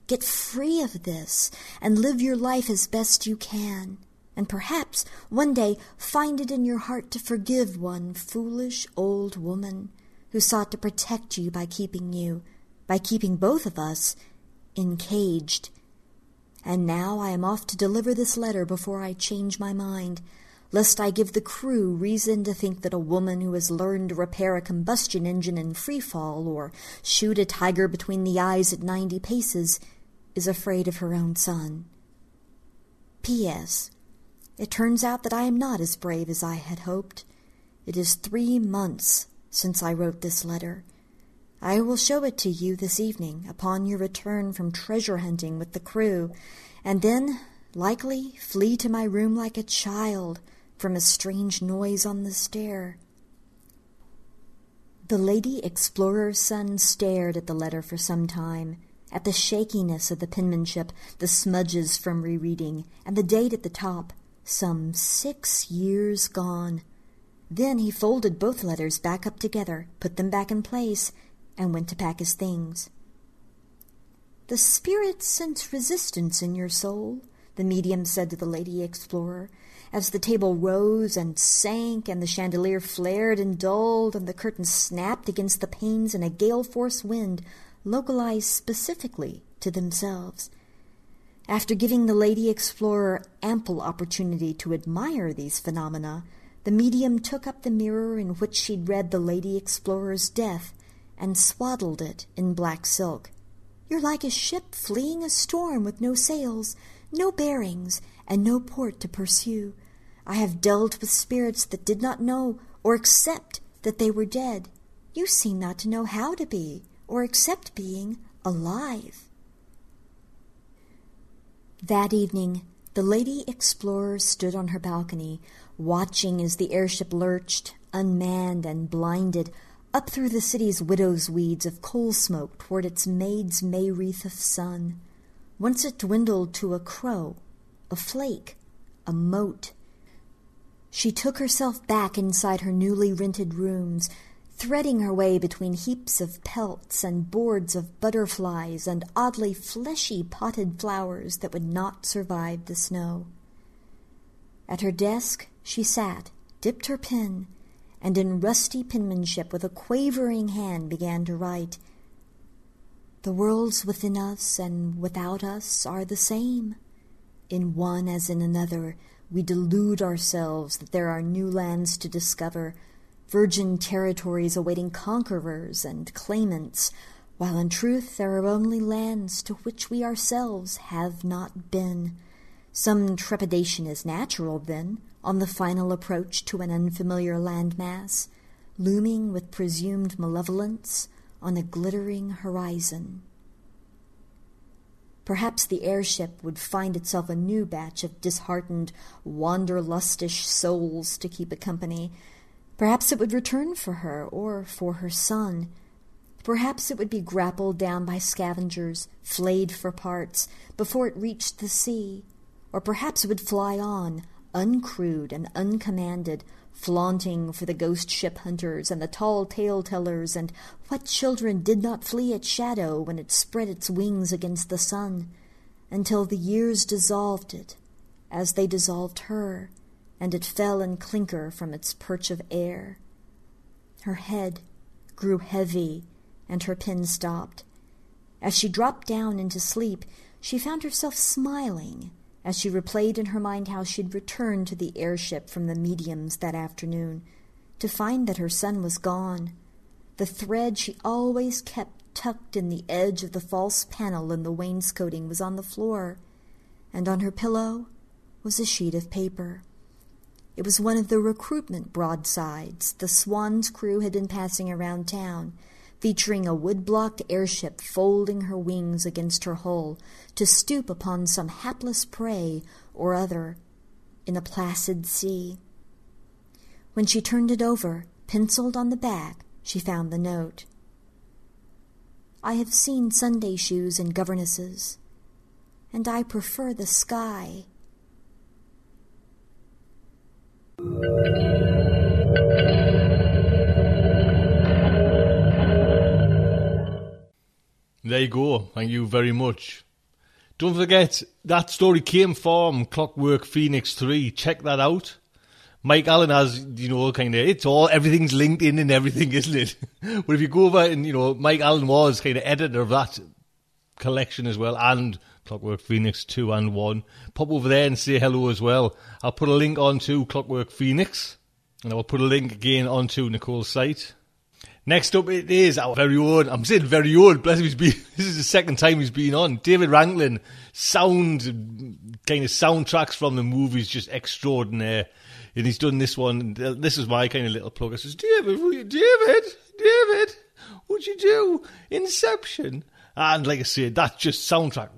get free of this, and live your life as best you can, and perhaps one day find it in your heart to forgive one foolish old woman who sought to protect you by keeping you, by keeping both of us, encaged. And now I am off to deliver this letter before I change my mind lest I give the crew reason to think that a woman who has learned to repair a combustion engine in free fall or shoot a tiger between the eyes at ninety paces is afraid of her own son. P.S. It turns out that I am not as brave as I had hoped. It is three months since I wrote this letter. I will show it to you this evening upon your return from treasure hunting with the crew, and then likely flee to my room like a child from a strange noise on the stair. The lady explorer's son stared at the letter for some time, at the shakiness of the penmanship, the smudges from rereading, and the date at the top, some six years gone. Then he folded both letters back up together, put them back in place, and went to pack his things. The spirit sensed resistance in your soul, the medium said to the lady explorer, as the table rose and sank, and the chandelier flared and dulled, and the curtains snapped against the panes in a gale force wind localized specifically to themselves. After giving the lady explorer ample opportunity to admire these phenomena, the medium took up the mirror in which she'd read the lady explorer's death and swaddled it in black silk. You're like a ship fleeing a storm with no sails, no bearings, and no port to pursue. I have dealt with spirits that did not know or accept that they were dead. You seem not to know how to be or accept being alive. That evening, the lady explorer stood on her balcony, watching as the airship lurched, unmanned and blinded, up through the city's widow's weeds of coal smoke toward its maid's May wreath of sun. Once it dwindled to a crow, a flake, a mote. She took herself back inside her newly rented rooms, threading her way between heaps of pelts and boards of butterflies and oddly fleshy potted flowers that would not survive the snow. At her desk she sat, dipped her pen, and in rusty penmanship with a quavering hand began to write. The worlds within us and without us are the same. In one as in another, we delude ourselves that there are new lands to discover, virgin territories awaiting conquerors and claimants, while in truth there are only lands to which we ourselves have not been. Some trepidation is natural, then, on the final approach to an unfamiliar landmass, looming with presumed malevolence on a glittering horizon. Perhaps the airship would find itself a new batch of disheartened, wanderlustish souls to keep it company. Perhaps it would return for her or for her son. Perhaps it would be grappled down by scavengers, flayed for parts, before it reached the sea. Or perhaps it would fly on, uncrewed and uncommanded, flaunting for the ghost ship hunters and the tall tale tellers, and what children did not flee its shadow when it spread its wings against the sun, until the years dissolved it, as they dissolved her, and it fell in clinker from its perch of air. Her head grew heavy, and her pen stopped. As she dropped down into sleep, she found herself smiling as she replayed in her mind how she'd returned to the airship from the mediums that afternoon, to find that her son was gone. The thread she always kept tucked in the edge of the false panel in the wainscoting was on the floor, and on her pillow was a sheet of paper. It was one of the recruitment broadsides the Swan's crew had been passing around town, featuring a wood-blocked airship folding her wings against her hull to stoop upon some hapless prey or other in a placid sea. When she turned it over, penciled on the back, she found the note. I have seen Sunday shoes and governesses, and I prefer the sky. There you go. Thank you very much. Don't forget, that story came from Clockwork Phoenix 3. Check that out. Mike Allen has, you know, kind of, it's all, everything's linked in and everything, isn't it? but if you go over and, you know, Mike Allen was kind of editor of that collection as well, and Clockwork Phoenix 2 and 1. Pop over there and say hello as well. I'll put a link onto Clockwork Phoenix, and I'll put a link again onto Nicole's site. Next up, it is our very own. I'm saying very own. Bless him. He's been. This is the second time he's been on. David Raiklen, sound kind of soundtracks from the movies, just extraordinary. And he's done this one. This is my kind of little plug. I says, David, David, David, what'd you do? Inception. And like I said, that just soundtrack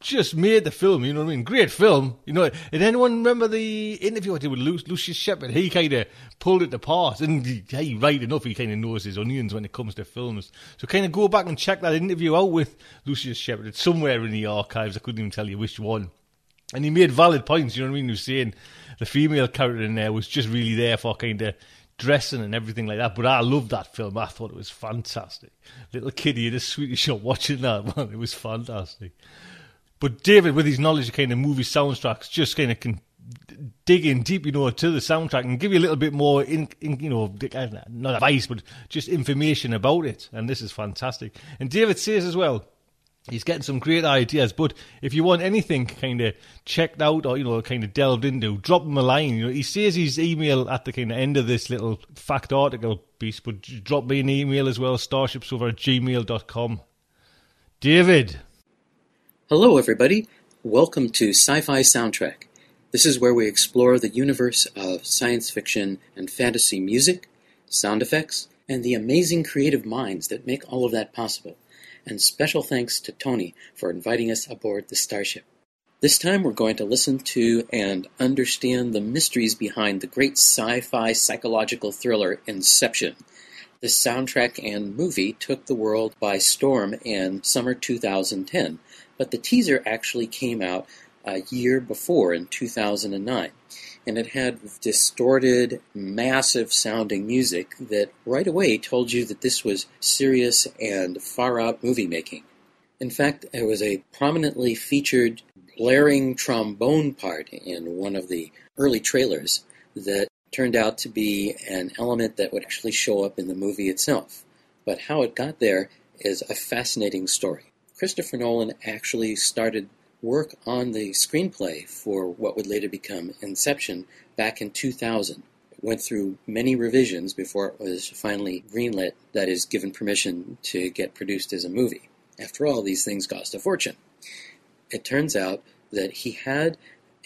just made the film. You know what I mean? Great film. You know. Did anyone remember the interview I did with Lucius Shepard? He kind of pulled it apart, and he, hey, right enough, he kind of knows his onions when it comes to films. So kind of go back and check that interview out with Lucius Shepard. It's somewhere in the archives. I couldn't even tell you which one. And he made valid points. You know what I mean? He was saying the female character in there was just really there for kind of dressing and everything like that. But I loved that film. I thought it was fantastic. Little kiddie in a sweetie shop watching that, man. It was fantastic. But David, with his knowledge of kind of movie soundtracks, just kind of can dig in deep, you know, to the soundtrack and give you a little bit more, in, in you know, not advice, but just information about it. And this is fantastic. And David says as well, he's getting some great ideas. But if you want anything kind of checked out or you know kind of delved into, drop him a line. You know, he says his email at the kind of end of this little fact article piece, but drop me an email as well. Starshipsofa at gmail.com. David. Hello, everybody. Welcome to Sci Fi Soundtrack. This is where we explore the universe of science fiction and fantasy music, sound effects, and the amazing creative minds that make all of that possible. And special thanks to Tony for inviting us aboard the Starship. This time we're going to listen to and understand the mysteries behind the great sci fi psychological thriller Inception. The soundtrack and movie took the world by storm in summer 2010, but the teaser actually came out a year before in 2009 and it had distorted, massive sounding music that right away told you that this was serious and far out movie making. In fact, there was a prominently featured blaring trombone part in one of the early trailers that turned out to be an element that would actually show up in the movie itself. But how it got there is a fascinating story. Christopher Nolan actually started work on the screenplay for what would later become Inception back in 2000. It went through many revisions before it was finally greenlit, that is, given permission to get produced as a movie. After all, these things cost a fortune. It turns out that he had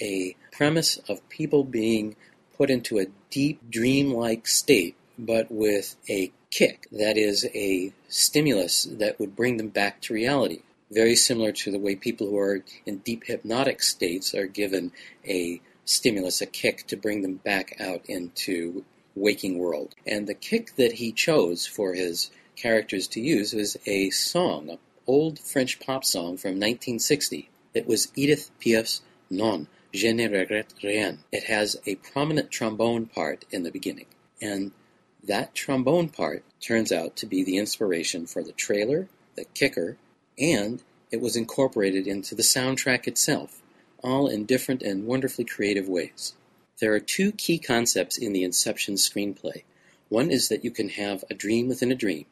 a premise of people being put into a deep dream-like state, but with a kick, that is, a stimulus that would bring them back to reality very similar to the way people who are in deep hypnotic states are given a stimulus, a kick to bring them back out into waking world. And the kick that he chose for his characters to use was a song, an old French pop song from 1960. It was Edith Piaf's Non, Je ne regrette rien. It has a prominent trombone part in the beginning. And that trombone part turns out to be the inspiration for the trailer, the kicker, and it was incorporated into the soundtrack itself, all in different and wonderfully creative ways. There are two key concepts in the Inception screenplay. One is that you can have a dream within a dream,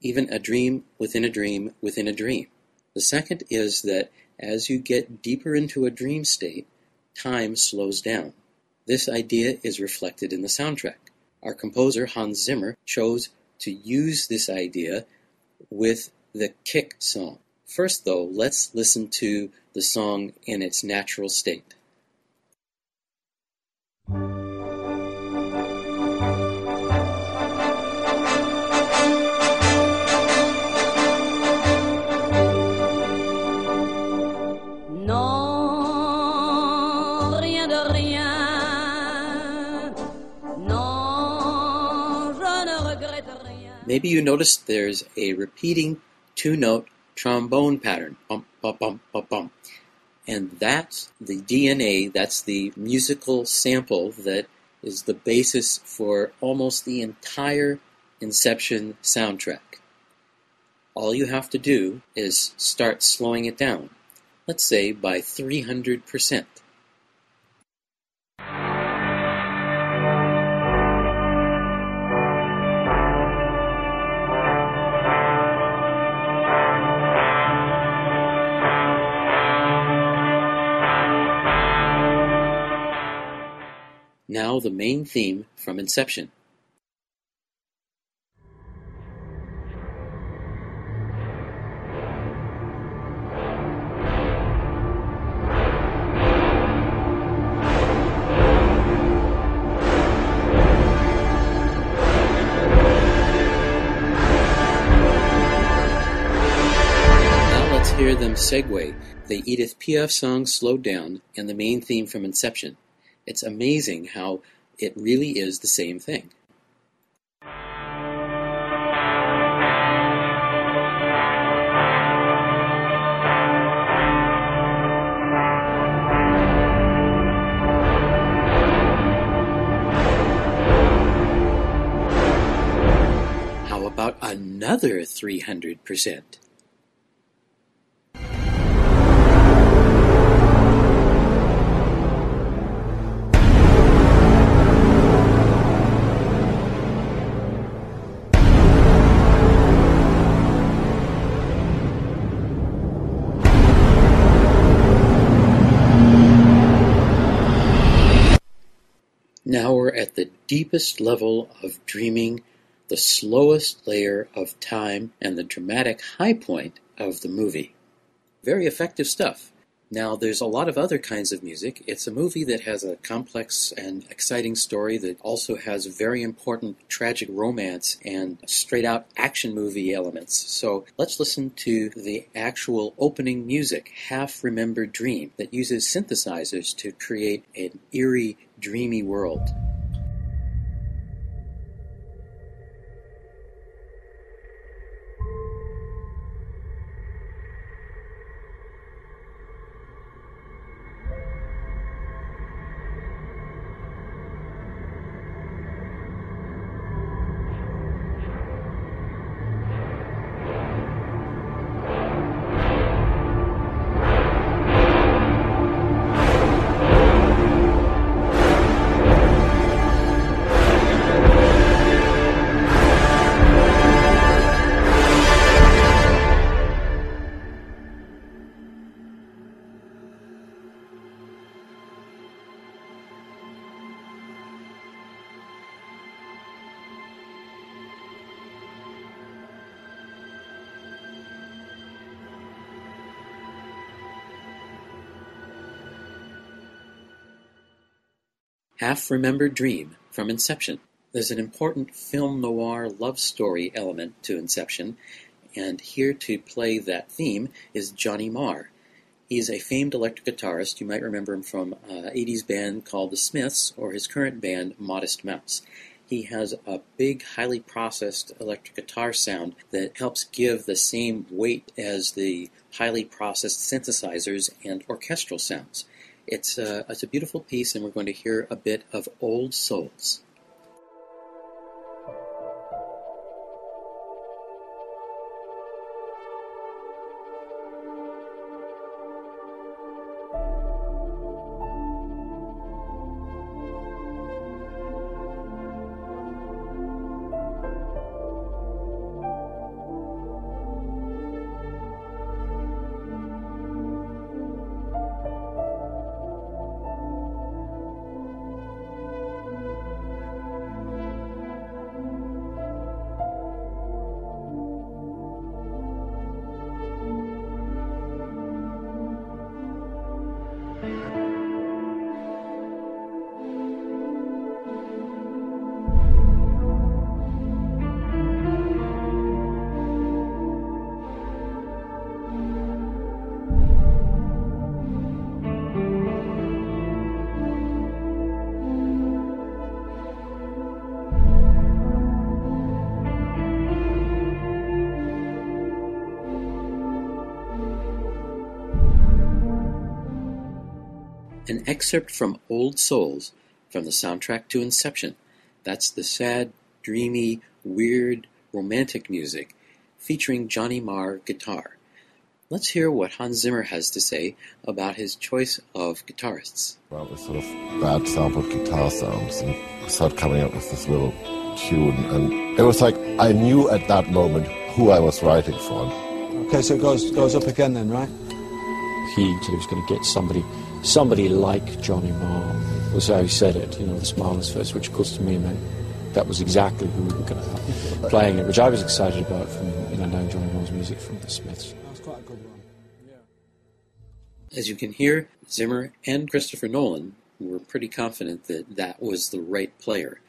even a dream within a dream within a dream. The second is that as you get deeper into a dream state, time slows down. This idea is reflected in the soundtrack. Our composer, Hans Zimmer, chose to use this idea with the Kick song. First, though, let's listen to the song in its natural state. Maybe you noticed there's a repeating two note trombone pattern. Bump, bump, bump. And that's the DNA, that's the musical sample that is the basis for almost the entire Inception soundtrack. All you have to do is start slowing it down, let's say by 300%. The main theme from Inception. Now let's hear them segue the Edith Piaf song Slowed Down and the main theme from Inception. It's amazing how it really is the same thing. How about another 300%? Deepest level of dreaming, the slowest layer of time, and the dramatic high point of the movie. Very effective stuff. Now, there's a lot of other kinds of music. It's a movie that has a complex and exciting story that also has very important tragic romance and straight out action movie elements. So let's listen to the actual opening music, Half Remembered Dream, that uses synthesizers to create an eerie, dreamy world. Half Remembered Dream from Inception. There's an important film noir love story element to Inception, and here to play that theme is Johnny Marr. He's a famed electric guitarist. You might remember him from uh, an 80s band called The Smiths or his current band, Modest Mouse. He has a big, highly processed electric guitar sound that helps give the same weight as the highly processed synthesizers and orchestral sounds. It's a, it's a beautiful piece, and we're going to hear a bit of Old Souls. An excerpt from Old Souls from the soundtrack to Inception. That's the sad, dreamy, weird, romantic music featuring Johnny Marr guitar. Let's hear what Hans Zimmer has to say about his choice of guitarists. Well, the sort of bad sampled guitar sounds and started coming up with this little tune and it was like I knew at that moment who I was writing for. Okay, so it goes goes up again then, right? He said he was going to get somebody somebody like Johnny Marr was how he said it, you know, the smiles first, which of course to me meant that was exactly who we were going to have playing it, which I was excited about from, you know, knowing Johnny Marr's music from the Smiths. That quite a good one. Yeah. As you can hear, Zimmer and Christopher Nolan were pretty confident that that was the right player.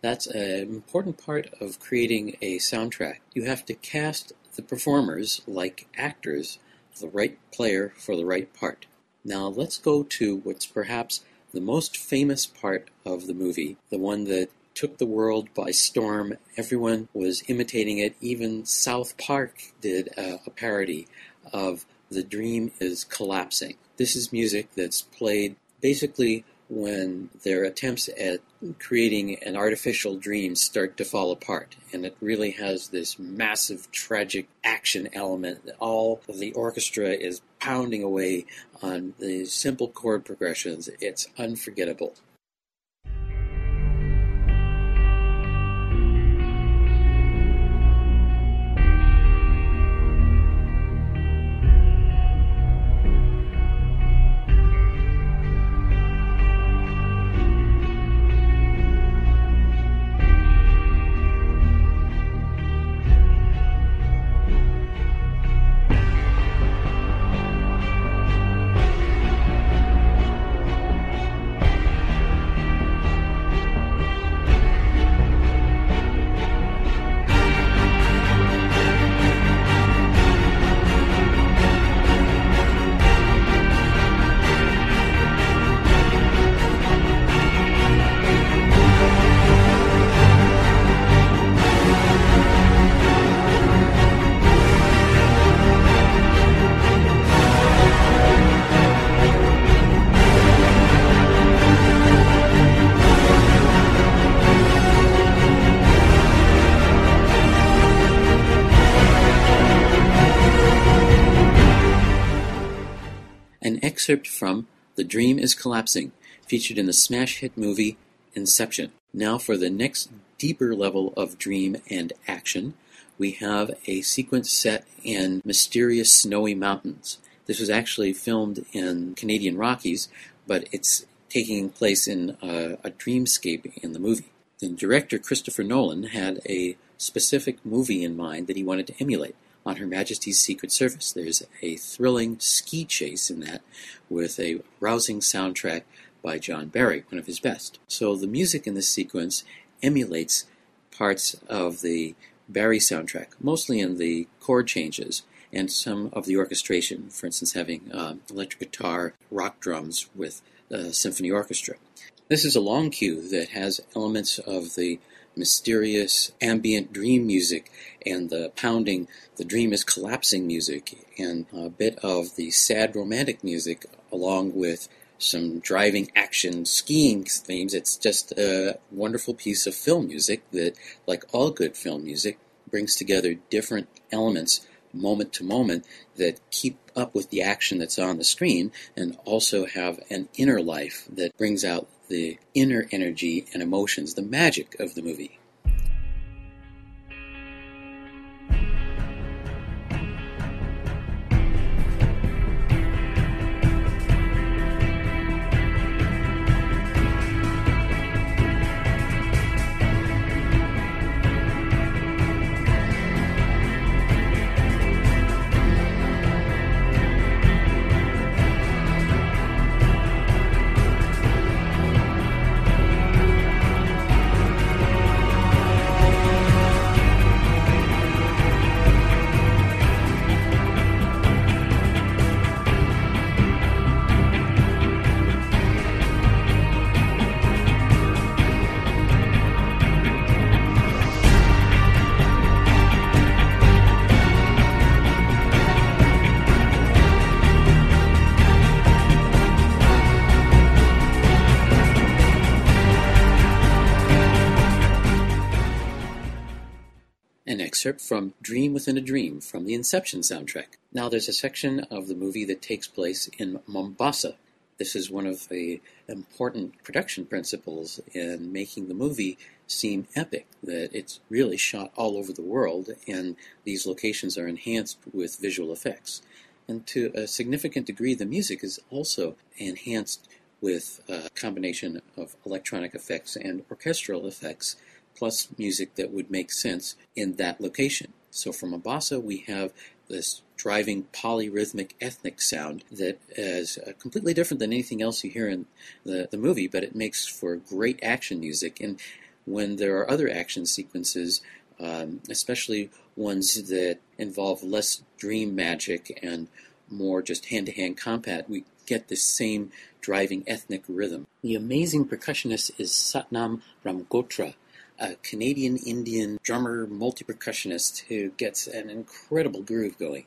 That's an important part of creating a soundtrack. You have to cast the performers like actors, the right player for the right part. Now let's go to what's perhaps the most famous part of the movie, the one that took the world by storm. Everyone was imitating it. Even South Park did a, a parody of The Dream is Collapsing. This is music that's played basically when their attempts at creating an artificial dream start to fall apart. And it really has this massive, tragic action element. All of the orchestra is pounding away on the simple chord progressions. It's unforgettable. From The Dream is Collapsing, featured in the smash hit movie Inception. Now, for the next deeper level of dream and action, we have a sequence set in mysterious snowy mountains. This was actually filmed in Canadian Rockies, but it's taking place in a, a dreamscape in the movie. The director Christopher Nolan had a specific movie in mind that he wanted to emulate on Her Majesty's Secret Service. There's a thrilling ski chase in that with a rousing soundtrack by John Barry, one of his best. So the music in this sequence emulates parts of the Barry soundtrack, mostly in the chord changes and some of the orchestration, for instance, having uh, electric guitar, rock drums with a symphony orchestra. This is a long cue that has elements of the mysterious ambient dream music and the pounding, the dream is collapsing music, and a bit of the sad romantic music along with some driving action skiing themes. It's just a wonderful piece of film music that, like all good film music, brings together different elements moment to moment that keep up with the action that's on the screen and also have an inner life that brings out the inner energy and emotions, the magic of the movie. Excerpt from Dream Within a Dream from the Inception soundtrack. Now, there's a section of the movie that takes place in Mombasa. This is one of the important production principles in making the movie seem epic, that it's really shot all over the world, and these locations are enhanced with visual effects. And to a significant degree, the music is also enhanced with a combination of electronic effects and orchestral effects plus music that would make sense in that location. So from Mombasa, we have this driving polyrhythmic ethnic sound that is uh, completely different than anything else you hear in the, the movie, but it makes for great action music. And when there are other action sequences, um, especially ones that involve less dream magic and more just hand to hand combat, we get the same driving ethnic rhythm. The amazing percussionist is Satnam Ramgotra a Canadian Indian drummer, multi percussionist who gets an incredible groove going.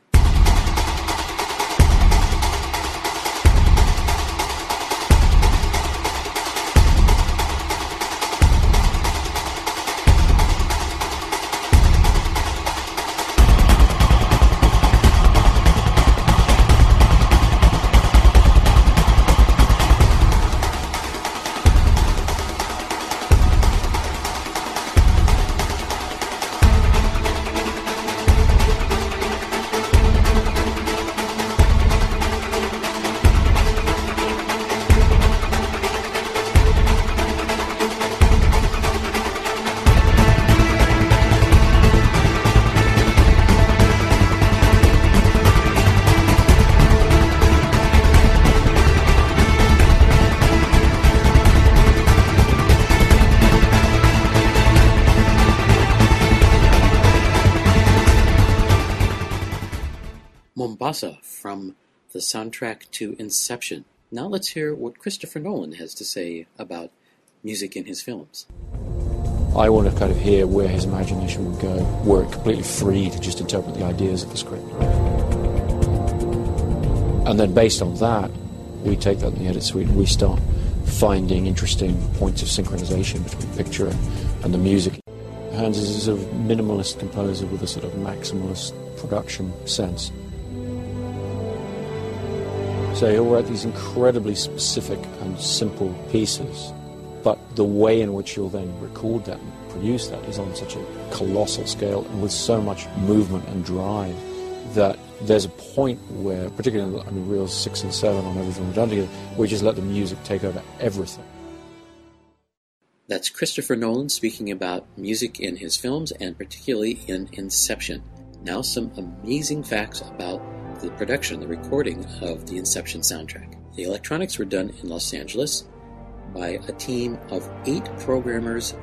The soundtrack to Inception. Now let's hear what Christopher Nolan has to say about music in his films. I want to kind of hear where his imagination would go, were it completely free to just interpret the ideas of the script. And then based on that, we take that in the edit suite and we start finding interesting points of synchronization between picture and the music. Hans is a sort of minimalist composer with a sort of maximalist production sense. So he'll write these incredibly specific and simple pieces, but the way in which you'll then record that and produce that is on such a colossal scale and with so much movement and drive that there's a point where, particularly I mean, reels six and seven on everything we've done together, we just let the music take over everything. That's Christopher Nolan speaking about music in his films and particularly in Inception. Now, some amazing facts about the production, the recording of the Inception soundtrack. The electronics were done in Los Angeles by a team of eight programmers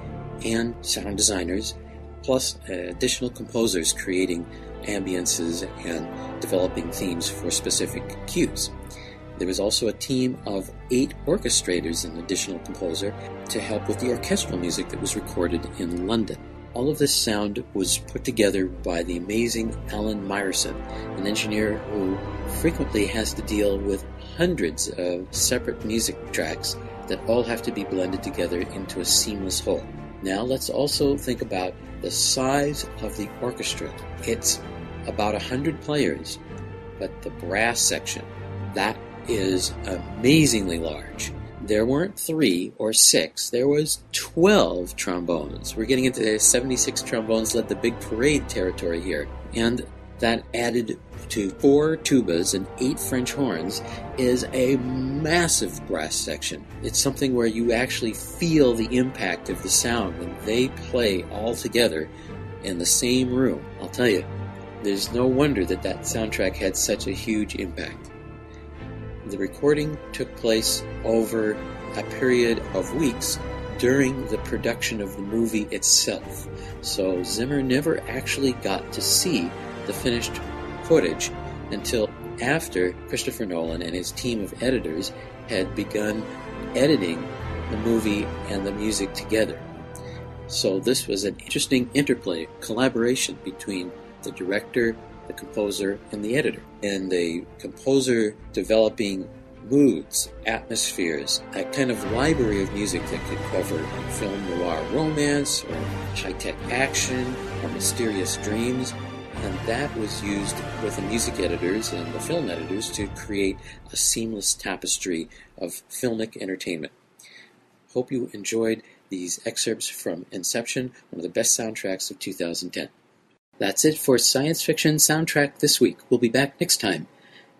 and sound designers, plus additional composers creating ambiances and developing themes for specific cues. There was also a team of eight orchestrators and additional composer to help with the orchestral music that was recorded in London. All of this sound was put together by the amazing Alan Meyerson, an engineer who frequently has to deal with hundreds of separate music tracks that all have to be blended together into a seamless whole. Now let's also think about the size of the orchestra. It's about 100 players, but the brass section, that is amazingly large. There weren't three or six, there was 12 trombones. We're getting into 76 trombones led the big parade territory here. And that added to four tubas and eight French horns is a massive brass section. It's something where you actually feel the impact of the sound when they play all together in the same room. I'll tell you, there's no wonder that that soundtrack had such a huge impact. The recording took place over a period of weeks during the production of the movie itself. So Zimmer never actually got to see the finished footage until after Christopher Nolan and his team of editors had begun editing the movie and the music together. So this was an interesting interplay, collaboration between the director, the composer, and the editor. And the composer developing moods, atmospheres, a kind of library of music that could cover film noir romance, or high tech action, or mysterious dreams. And that was used with the music editors and the film editors to create a seamless tapestry of filmic entertainment. Hope you enjoyed these excerpts from Inception, one of the best soundtracks of 2010. That's it for Science Fiction Soundtrack this week. We'll be back next time.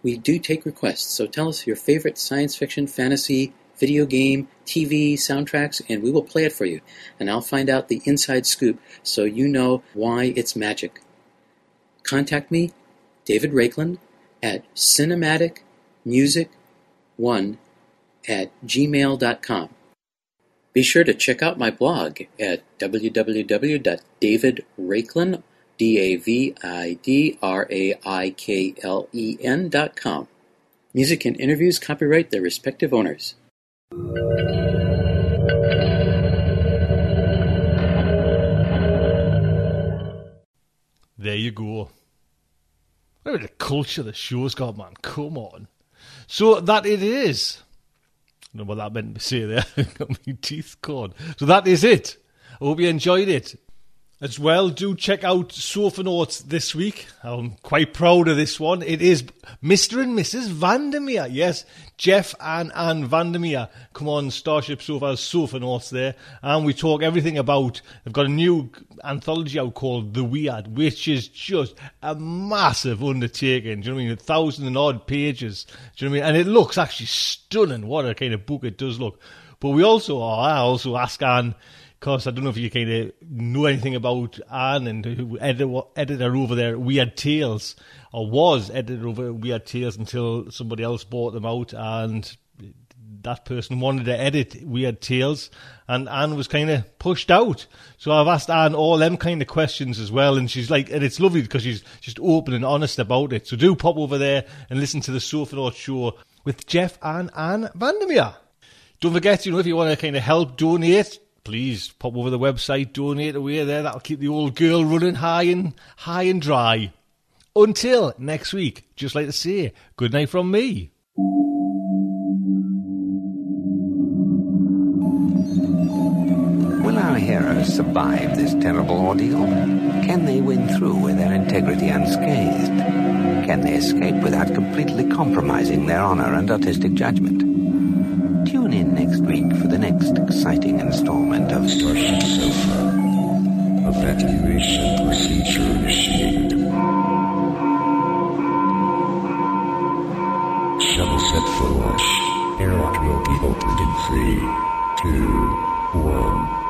We do take requests, so tell us your favorite science fiction, fantasy, video game, TV soundtracks, and we will play it for you. And I'll find out the inside scoop so you know why it's magic. Contact me, David Raiklen, at cinematicmusic1 at gmail.com. Be sure to check out my blog at www.davidraiklen, D-A-V-I-D-R-A-I-K-L-E-N dot com. Music and interviews copyright their respective owners. There you go. Look at the culture the show's got, man. Come on. So that it is. I don't know what that meant to say there. got my teeth caught. So that is it. I hope you enjoyed it. As well, do check out Sofa Notes this week. I'm quite proud of this one. It is Mr. and Mrs. Vandermeer. Yes, Jeff and Ann Vandermeer come on Starship Sofa's Sofa Notes there. And we talk everything about, they've got a new anthology out called The Weird, which is just a massive undertaking. Do you know what I mean? A thousand and odd pages. Do you know what I mean? And it looks actually stunning. What a kind of book it does look. But we also, I also ask Ann, because I don't know if you kind of uh, know anything about Ann and who editor, over there, Weird Tales, or was editor over Weird Tales until somebody else bought them out and that person wanted to edit Weird Tales and Ann was kind of pushed out. So I've asked Ann all them kind of questions as well and she's like, and it's lovely because she's just open and honest about it. So do pop over there and listen to the Sofa Note show with Jeff and Ann Vandermeer. Don't forget, you know, if you want to kind of help donate, please pop over the website, donate away there. That'll keep the old girl running high and high and dry. Until next week, just like to say, good night from me. Will our heroes survive this terrible ordeal? Can they win through with their integrity unscathed? can they escape without completely compromising their honor and artistic judgment? Tune in next week for the next exciting installment of Starship Sofa. Evacuation procedure initiated. Shuttle set for launch. Airlock will be opened in three, two, one.